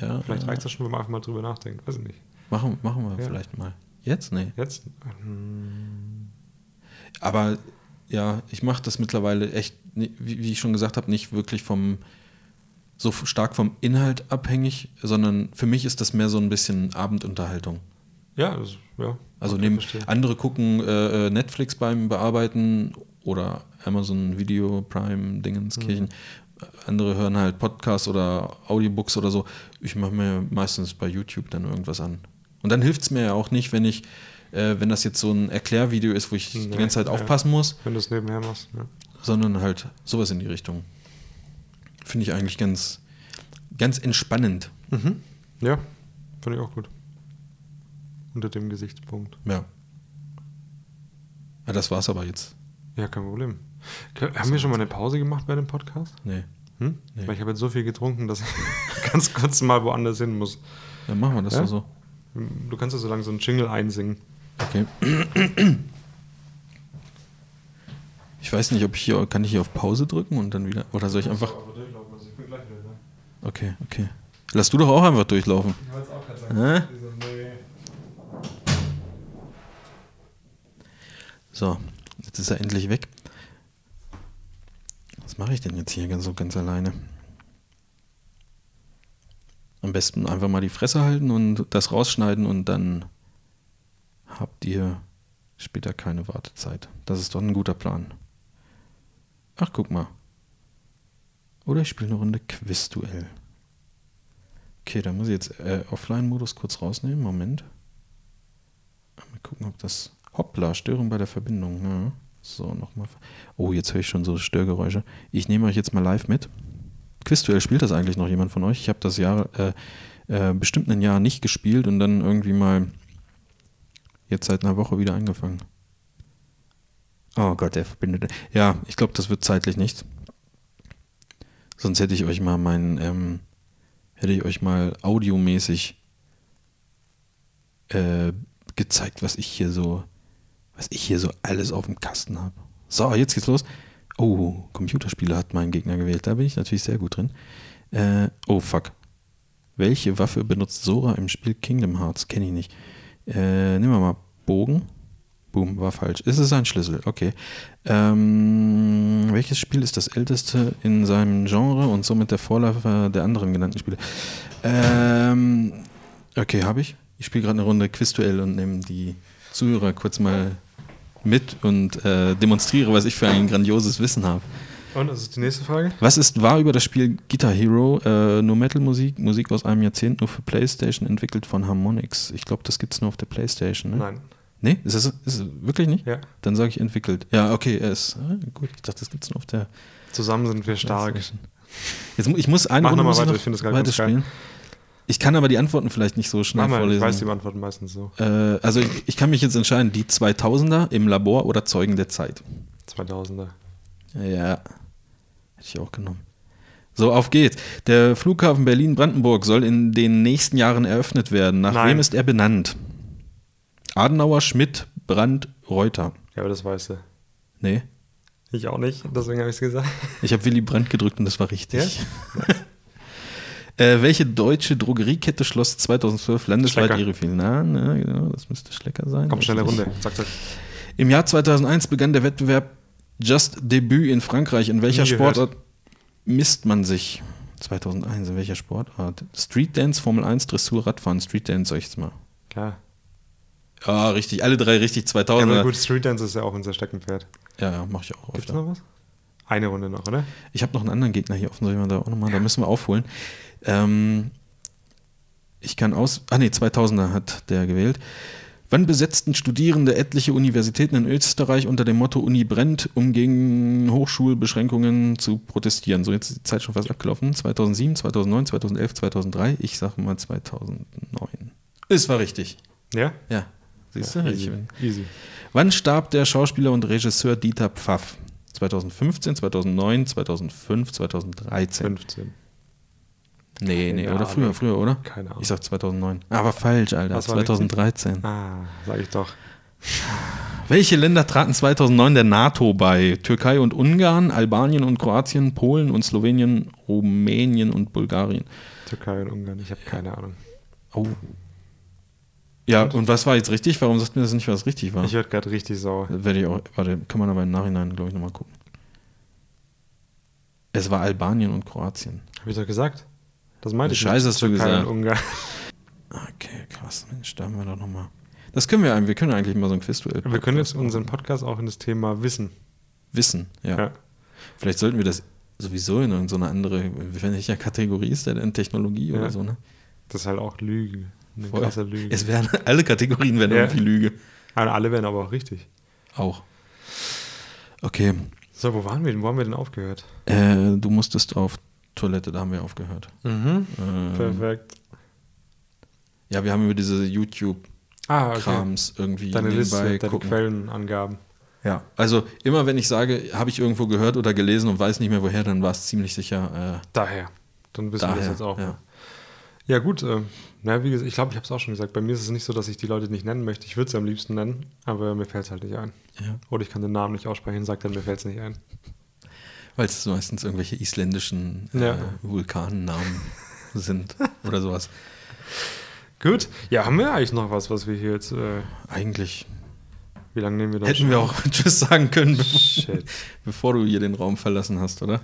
Ja, vielleicht reicht das schon, wenn man einfach mal drüber nachdenkt. Weiß ich nicht. Machen, machen wir ja. vielleicht mal. Jetzt? Nee. Jetzt? Aber ja, ich mache das mittlerweile echt, wie, wie ich schon gesagt habe, nicht wirklich vom so stark vom Inhalt abhängig, sondern für mich ist das mehr so ein bisschen Abendunterhaltung. Ja, das, ja. Also neben, andere gucken äh, äh, Netflix beim Bearbeiten oder Amazon Video Prime Dingenskirchen. Mhm. Andere hören halt Podcasts oder Audiobooks oder so. Ich mache mir meistens bei YouTube dann irgendwas an. Und dann hilft es mir ja auch nicht, wenn ich, äh, wenn das jetzt so ein Erklärvideo ist, wo ich nee, die ganze Zeit ja. aufpassen muss. Wenn du es nebenher machst, ja. Sondern halt sowas in die Richtung. Finde ich eigentlich ganz, ganz entspannend. Mhm. Ja, finde ich auch gut. Unter dem Gesichtspunkt. Ja. Ja, das war's aber jetzt. Ja, kein Problem. Haben wir schon mal eine Pause gemacht bei dem Podcast? Nee. Hm? nee. Weil ich habe jetzt so viel getrunken, dass ich ganz kurz mal woanders hin muss. Ja, machen wir das ja? so. Du kannst ja so lange so einen Jingle einsingen. Okay. Ich weiß nicht, ob ich hier, kann ich hier auf Pause drücken und dann wieder, oder soll ich einfach... Also okay, okay. Lass du doch auch einfach durchlaufen. Ich auch gerade sagen. So, jetzt ist er endlich weg. mache ich denn jetzt hier ganz, so ganz alleine? Am besten einfach mal die Fresse halten und das rausschneiden und dann habt ihr später keine Wartezeit. Das ist doch ein guter Plan. Ach, guck mal. Oder ich spiele eine Runde Quizduell. Okay, da muss ich jetzt äh, Offline-Modus kurz rausnehmen. Moment. Mal gucken, ob das. Hoppla, Störung bei der Verbindung. Ja. So, nochmal. Oh, jetzt höre ich schon so Störgeräusche. Ich nehme euch jetzt mal live mit. Quizduell spielt das eigentlich noch jemand von euch? Ich habe das Jahr, äh, äh, bestimmt ein Jahr nicht gespielt und dann irgendwie mal jetzt seit einer Woche wieder angefangen. Oh Gott, der verbindet. Ja, ich glaube, das wird zeitlich nicht. Sonst hätte ich euch mal meinen, ähm, hätte ich euch mal audiomäßig äh, gezeigt, was ich hier so, was ich hier so alles auf dem Kasten habe. So, jetzt geht's los. Oh, Computerspiele hat mein Gegner gewählt. Da bin ich natürlich sehr gut drin. Äh, oh, fuck. Welche Waffe benutzt Sora im Spiel Kingdom Hearts? Kenne ich nicht. Äh, nehmen wir mal Bogen. Boom, war falsch. Ist es ein Schlüssel? Okay. Ähm, welches Spiel ist das älteste in seinem Genre und somit der Vorläufer der anderen genannten Spiele? Ähm, okay, habe ich. Ich spiele gerade eine Runde Quizduell und nehme die Zuhörer kurz mal mit und äh, demonstriere, was ich für ein grandioses Wissen habe. Und, das ist die nächste Frage. Was ist wahr über das Spiel Guitar Hero? Äh, nur Metal-Musik, Musik aus einem Jahrzehnt, nur für PlayStation, entwickelt von Harmonix. Ich glaube, das gibt es nur auf der PlayStation. Ne? Nein. Nee, ist das ist das wirklich nicht? Ja. Dann sage ich entwickelt. Ja, okay, ist ah, gut. Ich dachte, das gibt es nur auf der. Zusammen sind wir stark. Jetzt, ich muss eine Mach Runde noch weiter, ich das spielen. Ich kann aber die Antworten vielleicht nicht so schnell Mach mal, vorlesen. ich weiß die Antworten meistens so. Äh, also ich, ich kann mich jetzt entscheiden, die 2000er im Labor oder Zeugen der Zeit. 2000er. Ja, hätte ich auch genommen. So, auf geht's. Der Flughafen Berlin-Brandenburg soll in den nächsten Jahren eröffnet werden. Nach Nein. wem ist er benannt? Adenauer, Schmidt, Brandt, Reuter. Ja, aber das weißt du. Nee, Ich auch nicht, deswegen habe ich es gesagt. ich habe Willy Brandt gedrückt und das war richtig. Äh, welche deutsche Drogeriekette schloss 2012 landesweit Schlecker. ihre? Na, na, genau, das müsste Schlecker sein. Komm, schnelle. Runde. Zack, zack. Im Jahr 2001 begann der Wettbewerb Just Debut in Frankreich. In welcher Nie gehört. Sportart misst man sich? 2001, in welcher Sportart? Street Dance, Formel 1, Dressur, Radfahren. Street Dance, sag ich jetzt mal. Klar. Ah, richtig, alle drei richtig, Ja, 2000. aber Ja, gut, Street Dance ist ja auch unser Steckenpferd. ja, mach ich auch Gibt's öfter. noch was? Eine Runde noch, oder? Ich habe noch einen anderen Gegner hier offen, soll ich mal da auch nochmal, da müssen wir aufholen. Ähm, ich kann aus, ah nee, 2000er hat der gewählt. Wann besetzten Studierende etliche Universitäten in Österreich unter dem Motto Uni brennt, um gegen Hochschulbeschränkungen zu protestieren? So, jetzt ist die Zeit schon fast abgelaufen. 2007, 2009, 2011, 2003. Ich sage mal 2009. Es war richtig. Ja? Ja. Siehst du? ja easy. easy. Wann starb der Schauspieler und Regisseur Dieter Pfaff? 2015, 2009, 2005, 2013. 15. Nee, nee, Keine oder früher, Ahnung. früher, oder? Keine Ahnung. Ich sag 2009. Aber falsch, Alter. Was war 2013. Ah, sag ich doch. Welche Länder traten 2009 der NATO bei? Türkei und Ungarn, Albanien und Kroatien, Polen und Slowenien, Rumänien und Bulgarien. Türkei und Ungarn, ich habe keine Ahnung. Oh. Ja, und was war jetzt richtig? Warum sagt mir das nicht, was richtig war? Ich werde gerade richtig sauer. Werde ich auch, warte, kann man aber im Nachhinein, glaube ich, nochmal gucken. Es war Albanien und Kroatien. Habe ich doch gesagt? Das meinte ich. Scheiße, hast du gesagt. Ungarn. Okay, krass, Mensch, da haben wir doch nochmal. Das können wir, eigentlich- wir können eigentlich mal so ein Quizduell. Wir können jetzt unseren Podcast auch in das Thema Wissen. Wissen, ja. Ja. Vielleicht sollten wir das sowieso in irgendeine andere, wenn welcher Kategorie ist der denn? Technologie Ja. oder so, ne? Das ist halt auch Lüge. Eine Voll. krasse Lüge. Es wären, alle Kategorien wären Ja. irgendwie Lüge. Aber alle werden aber auch richtig. Auch. Okay, So, wo waren wir denn? Wo haben wir denn aufgehört? äh, du musstest auf Toilette, da haben wir aufgehört. Mhm. Ähm, Perfekt. Ja, wir haben über diese YouTube-Krams Ah, okay. irgendwie Deine Liste, deine gucken. Quellenangaben. Ja, also immer wenn ich sage, habe ich irgendwo gehört oder gelesen und weiß nicht mehr woher, dann war es ziemlich sicher äh, Daher. Dann wissen wir daher. das jetzt auch. ja. Ja, gut. Äh, na, wie gesagt, ich glaube, ich habe es auch schon gesagt. Bei mir ist es nicht so, dass ich die Leute nicht nennen möchte. Ich würde sie am liebsten nennen, aber mir fällt es halt nicht ein. Ja. Oder ich kann den Namen nicht aussprechen, sagt dann, mir fällt es nicht ein. Weil es meistens irgendwelche isländischen äh, Ja. Vulkannamen sind oder sowas. Gut. Ja, haben wir eigentlich noch was, was wir hier jetzt. Äh, Eigentlich Wie lange nehmen wir da Hätten schon? wir auch Tschüss sagen können, bevor, bevor, du hier den Raum verlassen hast, oder?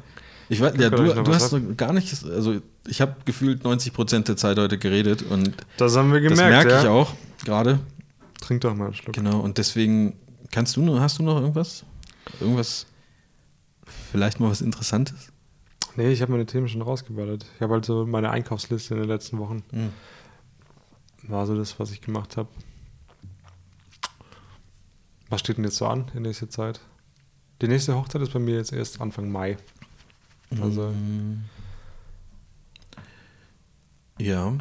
Ich weiß, ja, du, du hast hab. gar nicht, also ich habe gefühlt 90 Prozent der Zeit heute geredet und das haben wir gemerkt. Das merke ja. ich auch gerade. Trink doch mal einen Schluck. Genau, und deswegen kannst du noch, hast du noch irgendwas? Irgendwas, vielleicht mal was Interessantes? Nee, ich habe meine Themen schon rausgeballert. Ich habe halt so meine Einkaufsliste in den letzten Wochen. Mhm. War so das, was ich gemacht habe. Was steht denn jetzt so an in nächster Zeit? Die nächste Hochzeit ist bei mir jetzt erst Anfang Mai. Also. Mhm. Ja.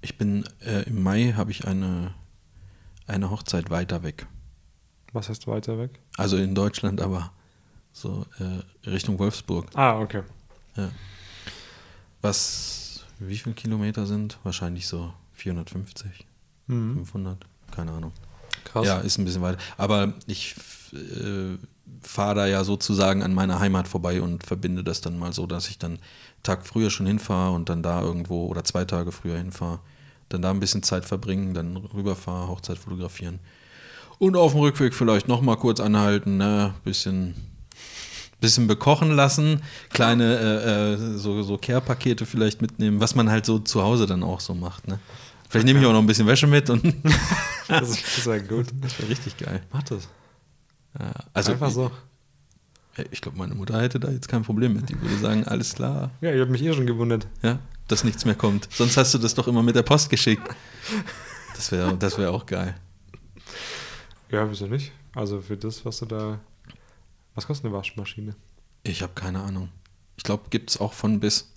Ich bin äh, im Mai habe ich eine, eine Hochzeit weiter weg. Was heißt weiter weg? Also in Deutschland, aber so äh, Richtung Wolfsburg. Ah, okay. Ja. Was, wie viele Kilometer sind? Wahrscheinlich so 450, mhm. 500, keine Ahnung. Krass. Ja, ist ein bisschen weiter. Aber ich äh, fahre da ja sozusagen an meiner Heimat vorbei und verbinde das dann mal so, dass ich dann einen Tag früher schon hinfahre und dann da irgendwo oder zwei Tage früher hinfahre, dann da ein bisschen Zeit verbringen, dann rüberfahre, Hochzeit fotografieren. Und auf dem Rückweg vielleicht nochmal kurz anhalten, ne, bisschen bisschen bekochen lassen, kleine äh, äh, so, so Care-Pakete vielleicht mitnehmen, was man halt so zu Hause dann auch so macht. Ne? Vielleicht nehme ich auch noch ein bisschen Wäsche mit und das, ist, ja gut. Das wäre richtig geil. Mach das. Ja, also Einfach so. Ich, ich glaube, meine Mutter hätte da jetzt kein Problem mit. Die würde sagen, alles klar. Ja, ich habe mich eh schon gewundert. Ja, dass nichts mehr kommt. Sonst hast du das doch immer mit der Post geschickt. Das wäre das wär auch geil. Ja, wieso nicht? Also für das, was du da. Was kostet eine Waschmaschine? Ich habe keine Ahnung. Ich glaube, gibt es auch von bis.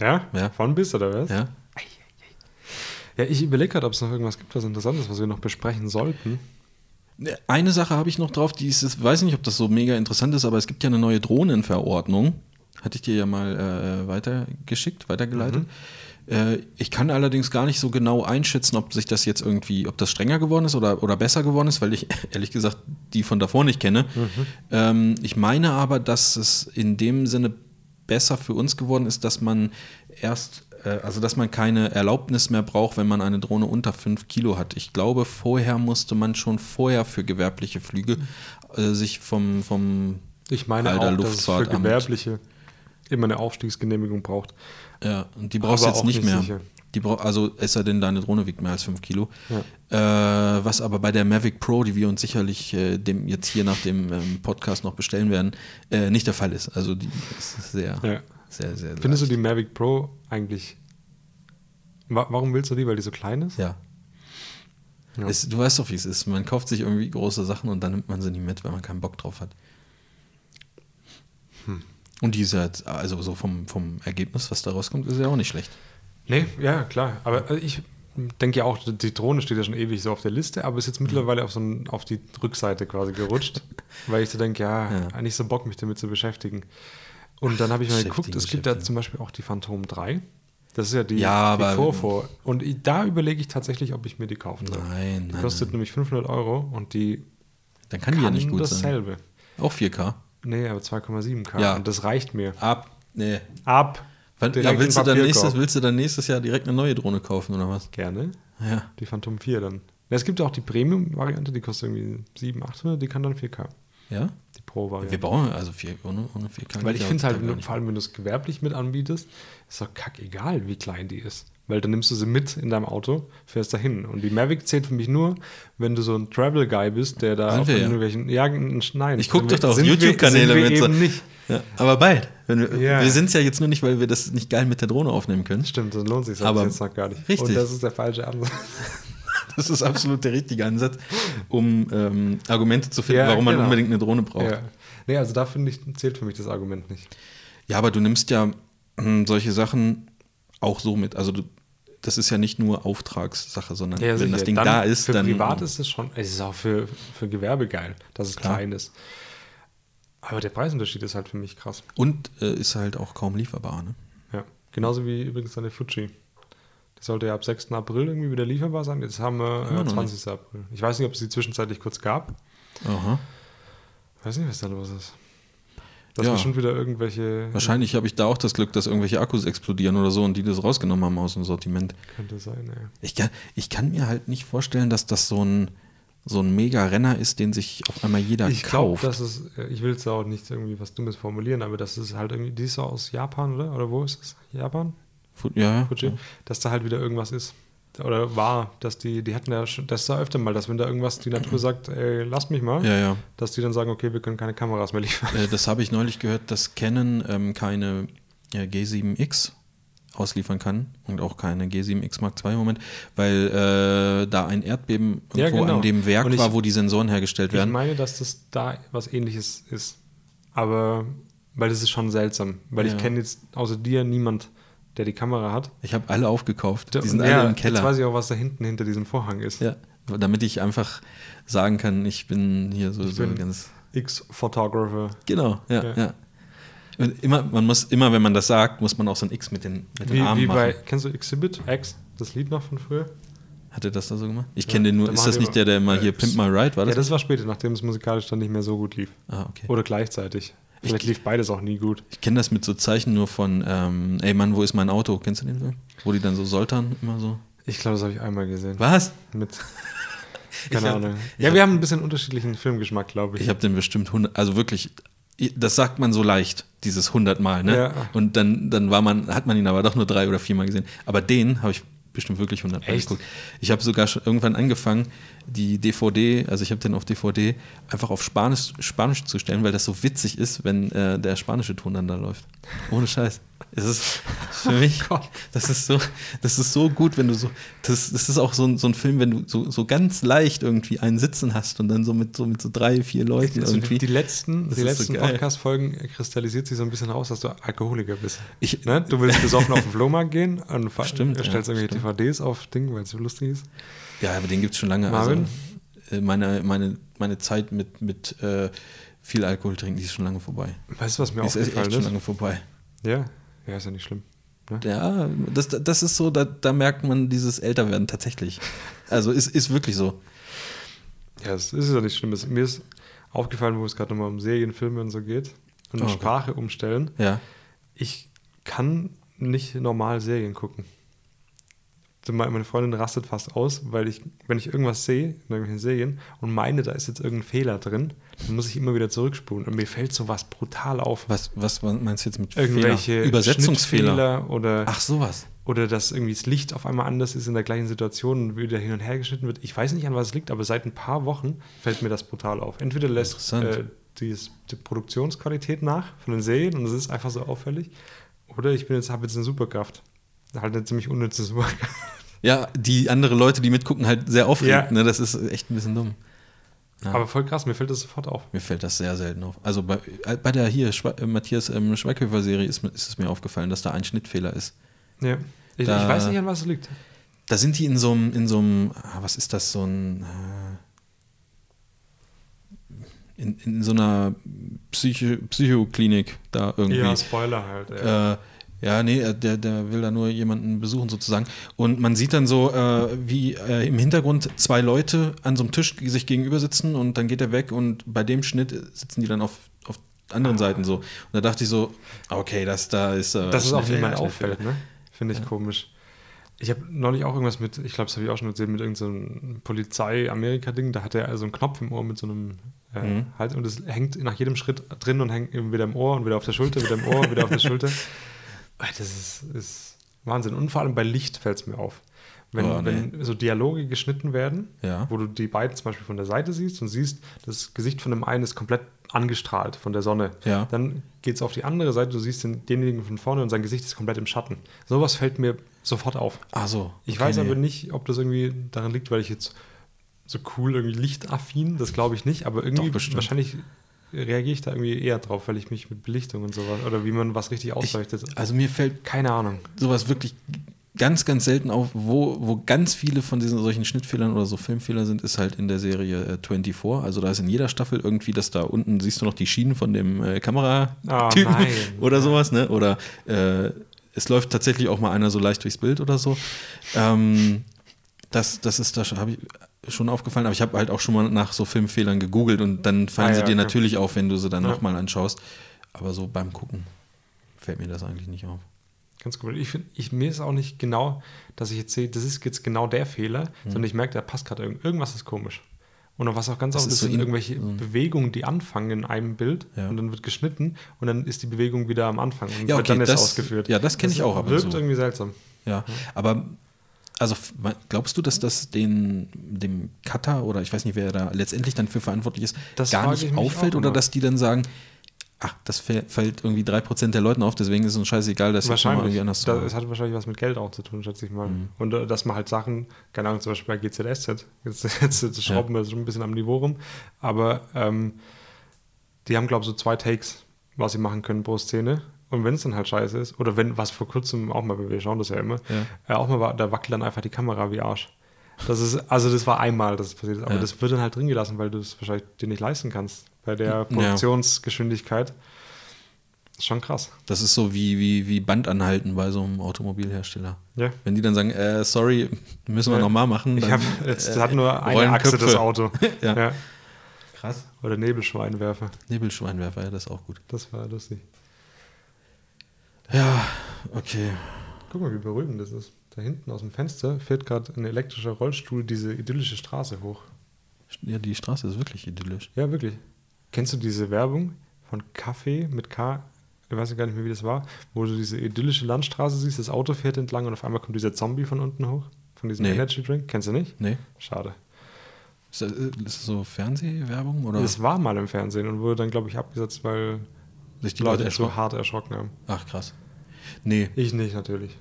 Ja? Ja. Von bis oder was? Ja. Ja, ich überlege gerade, ob es noch irgendwas gibt, was Interessantes, was wir noch besprechen sollten. Eine Sache habe ich noch drauf, die ist, ich weiß nicht, ob das so mega interessant ist, aber es gibt ja eine neue Drohnenverordnung. Hatte ich dir ja mal äh, weitergeschickt, weitergeleitet. Mhm. Äh, ich kann allerdings gar nicht so genau einschätzen, ob sich das jetzt irgendwie, ob das strenger geworden ist oder, oder besser geworden ist, weil ich ehrlich gesagt die von davor nicht kenne. Mhm. Ähm, ich meine aber, dass es in dem Sinne besser für uns geworden ist, dass man erst äh, also dass man keine Erlaubnis mehr braucht, wenn man eine Drohne unter 5 Kilo hat. Ich glaube, vorher musste man schon vorher für gewerbliche Flüge äh, sich vom, vom ich meine Alter auch, dass es für gewerbliche immer eine Aufstiegsgenehmigung braucht. Ja, und die brauchst du jetzt nicht, nicht mehr. Sicher. Die brauch, also es sei denn, deine Drohne wiegt mehr als 5 Kilo. Ja. Äh, was aber bei der Mavic Pro, die wir uns sicherlich äh, dem jetzt hier nach dem ähm, Podcast noch bestellen werden, äh, nicht der Fall ist. Also die ist sehr, ja. sehr, sehr. Findest leicht. du die Mavic Pro eigentlich. Warum willst du die? Weil die so klein ist? Ja. ja. Es, du weißt doch, wie es ist. Man kauft sich irgendwie große Sachen und dann nimmt man sie nicht mit, weil man keinen Bock drauf hat. Und die ist halt, also so vom, vom Ergebnis, was da rauskommt, ist ja auch nicht schlecht. Nee, ja, klar. Aber äh, ich denke ja auch, die Drohne steht ja schon ewig so auf der Liste, aber ist jetzt mittlerweile auf, so ein, auf die Rückseite quasi gerutscht, weil ich so denke, ja, ja, eigentlich so Bock, mich damit zu beschäftigen. Und dann habe ich mal geguckt, es gibt da zum Beispiel auch die Phantom 3. Das ist ja die, ja, die Vorvor. Und da überlege ich tatsächlich, ob ich mir die kaufen soll. Nein, Die nein, kostet nein. nämlich 500 Euro und die Dann kann die ja nicht gut dasselbe. sein. Auch 4K? Nee, aber 2,7K. Ja. Und das reicht mir. Ab. Nee. Ab. Wann, ja, willst, du dann nächstes, willst du dann nächstes Jahr direkt eine neue Drohne kaufen oder was? Gerne. Ja. Die Phantom 4 dann. Ja, es gibt auch die Premium-Variante, die kostet irgendwie 700, 800, die kann dann 4K. Ja? Die Pro-Variante. Wir brauchen also 4, ohne, ohne 4K. Weil ich finde es halt, vor allem wenn du es gewerblich mit anbietest, ist doch kackegal, wie klein die ist. Weil dann nimmst du sie mit in deinem Auto, fährst dahin. Und die Mavic zählt für mich nur, wenn du so ein Travel-Guy bist, der da sind auf irgendwelchen. Ja, nein. Ich gucke doch da auf YouTube-Kanäle mit. So. nicht. Ja, aber bald. wir ja. wir sind es ja jetzt nur nicht, weil wir das nicht geil mit der Drohne aufnehmen können. Stimmt, das lohnt sich aber jetzt noch gar nicht. Richtig. Und das ist der falsche Ansatz. das ist absolut der richtige Ansatz, um ähm, Argumente zu finden, ja, warum man genau. unbedingt eine Drohne braucht. Ja. Nee, also da finde ich, zählt für mich das Argument nicht. Ja, aber du nimmst ja hm, solche Sachen auch so mit. Also du, das ist ja nicht nur Auftragssache, sondern ja, wenn das Ding dann da ist, für dann. Für privat ist es schon, es ist auch für, für Gewerbe geil, dass es Klar. klein ist. Aber der Preisunterschied ist halt für mich krass. Und äh, ist halt auch kaum lieferbar, ne? Ja. Genauso wie übrigens eine Fuji. Die sollte ja ab 6. April irgendwie wieder lieferbar sein. Jetzt haben wir äh, 20. April. Ich weiß nicht, ob es die zwischenzeitlich kurz gab. Aha. Ich weiß nicht, was da los ist. Das ja. schon wieder irgendwelche. Wahrscheinlich habe ich da auch das Glück, dass irgendwelche Akkus explodieren oder so und die das rausgenommen haben aus dem Sortiment. Könnte sein, ja. Ich kann, ich kann mir halt nicht vorstellen, dass das so ein, so ein Mega-Renner ist, den sich auf einmal jeder ich kauft. Glaub, das ist, ich will es auch nicht irgendwie was Dummes formulieren, aber das ist halt irgendwie, die ist aus Japan, oder? Oder wo ist es? Japan? ja, Fuji, ja. Dass da halt wieder irgendwas ist. Oder war, dass die, die hatten ja schon, das ist ja öfter mal, dass wenn da irgendwas die Natur sagt, ey, lass mich mal, ja, ja. dass die dann sagen, okay, wir können keine Kameras mehr liefern. Äh, das habe ich neulich gehört, dass Canon ähm, keine ja, G7X ausliefern kann und auch keine G7X Mark II im Moment, weil äh, da ein Erdbeben irgendwo ja, genau. an dem Werk ich, war, wo die Sensoren hergestellt werden. Ich meine, dass das da was ähnliches ist. Aber, weil das ist schon seltsam, weil ja. ich kenne jetzt außer dir niemand, der die Kamera hat. Ich habe alle aufgekauft. Die sind ja, alle im Keller. Jetzt weiß ich auch, was da hinten hinter diesem Vorhang ist. Ja, damit ich einfach sagen kann, ich bin hier so, so ganz. X-Photographer. Genau, ja, ja. ja. Und immer, man muss, immer, wenn man das sagt, muss man auch so ein X mit den, mit den wie, Armen wie machen. Bei, kennst du Exhibit X, das Lied noch von früher? Hat er das da so gemacht? Ich kenne den nur. Ist das nicht der, der immer hier Pimp My Ride war? Das? Ja, das war später, nachdem es musikalisch dann nicht mehr so gut lief. Ah, okay. Oder gleichzeitig. Vielleicht ich, lief beides auch nie gut. Ich kenne das mit so Zeichen nur von, ähm, ey Mann, wo ist mein Auto? Kennst du den Film? Wo die dann so soltern immer so. Ich glaube, das habe ich einmal gesehen. Was? Mit. Keine hab, Ahnung. Ja, wir haben ein bisschen unterschiedlichen Filmgeschmack, glaube ich. Ich habe den bestimmt 100, also wirklich, das sagt man so leicht, dieses 100 Mal, ne? Ja. Und dann, dann war man, hat man ihn aber doch nur drei oder vier Mal gesehen. Aber den habe ich bestimmt wirklich 100 Mal geguckt. Ich habe sogar schon irgendwann angefangen, die DVD, also ich habe den auf DVD, einfach auf Spanisch, Spanisch zu stellen, weil das so witzig ist, wenn äh, der spanische Ton dann da läuft. Ohne Scheiß. Es ist für mich, oh das ist so, das ist so gut, wenn du so, das, das ist auch so ein, so ein Film, wenn du so, so ganz leicht irgendwie einen Sitzen hast und dann so mit so, mit so drei, vier Leuten also irgendwie. Die letzten, die letzten so Podcast-Folgen kristallisiert sich so ein bisschen raus, dass du Alkoholiker bist. Ich, ne? Du willst besoffen auf den Flohmarkt gehen und stimmt, stellst ja, irgendwelche stimmt. DVDs auf Ding, weil es so lustig ist. Ja, aber den gibt es schon lange. Marvin? Also, meine, meine, meine Zeit mit, mit äh, viel Alkohol trinken, die ist schon lange vorbei. Weißt du, was mir die aufgefallen ist? Echt ist schon lange vorbei. Ja, ja, ist ja nicht schlimm. Ne? Ja, das, das ist so, da, da merkt man dieses Älterwerden tatsächlich. Also ist, ist wirklich so. Ja, es ist ja nicht schlimm. Mir ist aufgefallen, wo es gerade nochmal um Serien, Filme und so geht und oh, Sprache okay. umstellen. Ja. Ich kann nicht normal Serien gucken meine Freundin rastet fast aus, weil ich, wenn ich irgendwas sehe, in irgendwelchen Serien, und meine, da ist jetzt irgendein Fehler drin, dann muss ich immer wieder zurückspulen. Und mir fällt sowas brutal auf. Was, was meinst du jetzt mit Irgendwelche Fehler? Übersetzungsfehler oder. Ach, sowas. Oder dass irgendwie das Licht auf einmal anders ist in der gleichen Situation und wieder hin und her geschnitten wird. Ich weiß nicht, an was es liegt, aber seit ein paar Wochen fällt mir das brutal auf. Entweder lässt äh, die, die Produktionsqualität nach von den Serien und es ist einfach so auffällig. Oder ich bin jetzt, habe jetzt eine Superkraft. Halt eine ziemlich unnütze Superkraft. Ja, die andere Leute, die mitgucken, halt sehr aufregend. Ja. Ne? Das ist echt ein bisschen dumm. Ja. Aber voll krass, mir fällt das sofort auf. Mir fällt das sehr selten auf. Also bei, äh, bei der hier Schwe äh, Matthias ähm, Schweighöfer-Serie ist, ist, es mir aufgefallen, dass da ein Schnittfehler ist. Ja. Ich, da, ich weiß nicht, an was es liegt. Da sind die in so einem, in so einem, ah, was ist das, so ein, äh, in, in so einer Psycho Psychoklinik da irgendwie. Ja, Spoiler halt. Ja. Äh, ja, nee, der, der will da nur jemanden besuchen sozusagen. Und man sieht dann so, äh, wie äh, im Hintergrund zwei Leute an so einem Tisch sich gegenüber sitzen und dann geht er weg und bei dem Schnitt sitzen die dann auf, auf anderen ah. Seiten so. Und da dachte ich so, okay, das da ist. Äh, das ist auch, wie man auffällt, ne? Finde ich ja. komisch. Ich habe neulich auch irgendwas mit, ich glaube, das habe ich auch schon erzählt, mit irgendeinem so Polizei-Amerika-Ding. Da hat er also einen Knopf im Ohr mit so einem äh, mhm. Hals und es hängt nach jedem Schritt drin und hängt wieder im Ohr und wieder auf der Schulter, wieder im Ohr, wieder auf der Schulter. Das ist, ist Wahnsinn. Und vor allem bei Licht fällt es mir auf. Wenn, oh, nee. wenn, so Dialoge geschnitten werden, ja. wo du die beiden zum Beispiel von der Seite siehst und siehst, das Gesicht von dem einen ist komplett angestrahlt von der Sonne. Ja. Dann geht es auf die andere Seite, du siehst den, denjenigen von vorne und sein Gesicht ist komplett im Schatten. Sowas fällt mir sofort auf. Ach so. Ich weiß aber nicht, ob das irgendwie daran liegt, weil ich jetzt so cool irgendwie lichtaffin, das glaube ich nicht, aber irgendwie wahrscheinlich reagiere ich da irgendwie eher drauf, weil ich mich mit Belichtung und sowas oder wie man was richtig ausleuchtet. Ich, also mir fällt keine Ahnung. Sowas wirklich ganz, ganz selten auf, wo, wo ganz viele von diesen solchen Schnittfehlern oder so Filmfehler sind, ist halt in der Serie äh, 24. Also da ist in jeder Staffel irgendwie, dass da unten siehst du noch die Schienen von dem äh, Kameratypen oh, oder sowas, ne? Oder äh, es läuft tatsächlich auch mal einer so leicht durchs Bild oder so. Ähm, das, das ist da habe ich schon aufgefallen, aber ich habe halt auch schon mal nach so Filmfehlern gegoogelt und dann fallen ah, sie ja, dir okay. natürlich auf, wenn du sie dann ja. nochmal anschaust. Aber so beim Gucken fällt mir das eigentlich nicht auf. Ganz cool. Ich finde, mir ist auch nicht genau, dass ich jetzt sehe, das ist jetzt genau der Fehler, hm. sondern ich merke, da passt gerade irgend, irgendwas ist komisch. Und was auch ganz oft ist, sind so irgendwelche mhm. Bewegungen, die anfangen in einem Bild ja. und dann wird geschnitten und dann ist die Bewegung wieder am Anfang und ja, okay, wird dann das, ausgeführt. Ja, das kenne ich auch. Aber wirkt so. irgendwie seltsam. Ja, aber also glaubst du, dass das den, dem Cutter oder ich weiß nicht, wer da letztendlich dann für verantwortlich ist, das gar nicht auffällt oder dass die dann sagen, ach, das fällt irgendwie 3% der Leuten auf, deswegen ist es uns scheißegal, dass mal irgendwie anders das, das hat wahrscheinlich was mit Geld auch zu tun, schätze ich mal. Mhm. Und äh, dass man halt Sachen, keine Ahnung, zum Beispiel bei GZSZ, jetzt, jetzt, jetzt schrauben ja. wir schon ein bisschen am Niveau rum, aber ähm, die haben, glaube ich, so zwei Takes, was sie machen können pro Szene. Und wenn es dann halt scheiße ist, oder wenn, was vor kurzem auch mal, wir schauen das ja immer, ja. Äh, auch mal da wackelt dann einfach die Kamera wie Arsch. Das ist, also das war einmal, dass es passiert ist, aber ja. das wird dann halt drin gelassen, weil du es wahrscheinlich dir nicht leisten kannst bei der Produktionsgeschwindigkeit. Das ist schon krass. Das ist so wie, wie, wie Bandanhalten bei so einem Automobilhersteller. Ja. Wenn die dann sagen, äh, sorry, müssen wir ja. nochmal machen. Dann, ich hab, jetzt äh, hat nur eine Achse Köpfe. das Auto. ja. ja. Krass. Oder Nebelschweinwerfer. Nebelschweinwerfer, ja, das ist auch gut. Das war lustig. Ja, okay. Guck mal, wie beruhigend das ist. Da hinten aus dem Fenster fährt gerade ein elektrischer Rollstuhl diese idyllische Straße hoch. Ja, die Straße ist wirklich idyllisch. Ja, wirklich. Kennst du diese Werbung von Kaffee mit K? Ich weiß gar nicht mehr, wie das war, wo du diese idyllische Landstraße siehst, das Auto fährt entlang und auf einmal kommt dieser Zombie von unten hoch, von diesem nee. Energy Drink. Kennst du nicht? Nee. Schade. Ist das, ist das so Fernsehwerbung? Oder? Das war mal im Fernsehen und wurde dann, glaube ich, abgesetzt, weil sich die Leute, Leute so hart erschrocken haben. Ach, krass. Nee. Ich nicht, natürlich.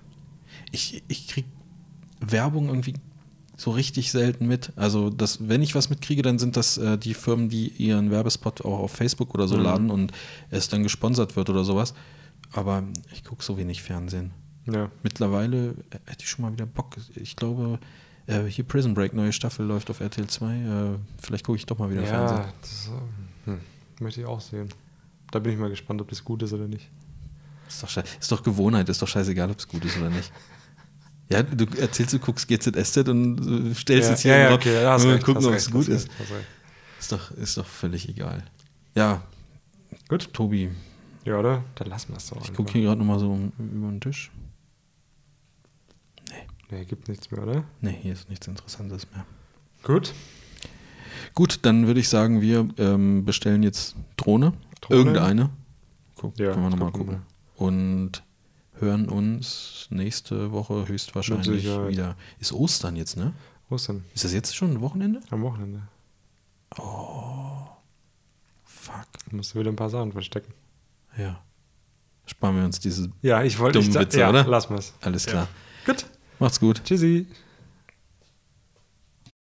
Ich, ich krieg Werbung irgendwie so richtig selten mit. Also, das, wenn ich was mitkriege, dann sind das äh, die Firmen, die ihren Werbespot auch auf Facebook oder so mhm. laden und es dann gesponsert wird oder sowas. Aber ich gucke so wenig Fernsehen. Ja. Mittlerweile äh, hätte ich schon mal wieder Bock. Ich glaube, äh, hier Prison Break, neue Staffel läuft auf RTL 2. Äh, vielleicht gucke ich doch mal wieder ja, Fernsehen. Das hm, möchte ich auch sehen. Da bin ich mal gespannt, ob das gut ist oder nicht. Ist doch, ist doch Gewohnheit, ist doch scheißegal, ob es gut ist oder nicht. Ja, du erzählst, du guckst GZSZ und äh, stellst ja, es hier ja, ja, okay, ja, und recht, gucken, ob es gut ist. Ist doch, ist doch völlig egal. Ja, gut, Tobi. Ja, oder? Dann lassen wir es doch. Ich gucke hier gerade nochmal so über den Tisch. Nee. Nee, gibt nichts mehr, oder? Nee, hier ist nichts Interessantes mehr. Gut. Gut, dann würde ich sagen, wir ähm, bestellen jetzt Drohne. Drohne. Irgendeine. Guck, ja, können wir nochmal gucken. Und hören uns nächste Woche höchstwahrscheinlich wieder. Ist Ostern jetzt, ne? Ostern. Ist das jetzt schon ein Wochenende? Am Wochenende. Oh. Fuck. Du musst wieder ein paar Sachen verstecken. Ja. Sparen wir uns diese ja, ich wollte, dummen ich, Witze, ja, oder? Lass mal's. Alles klar. Ja. Gut. Macht's gut. Tschüssi.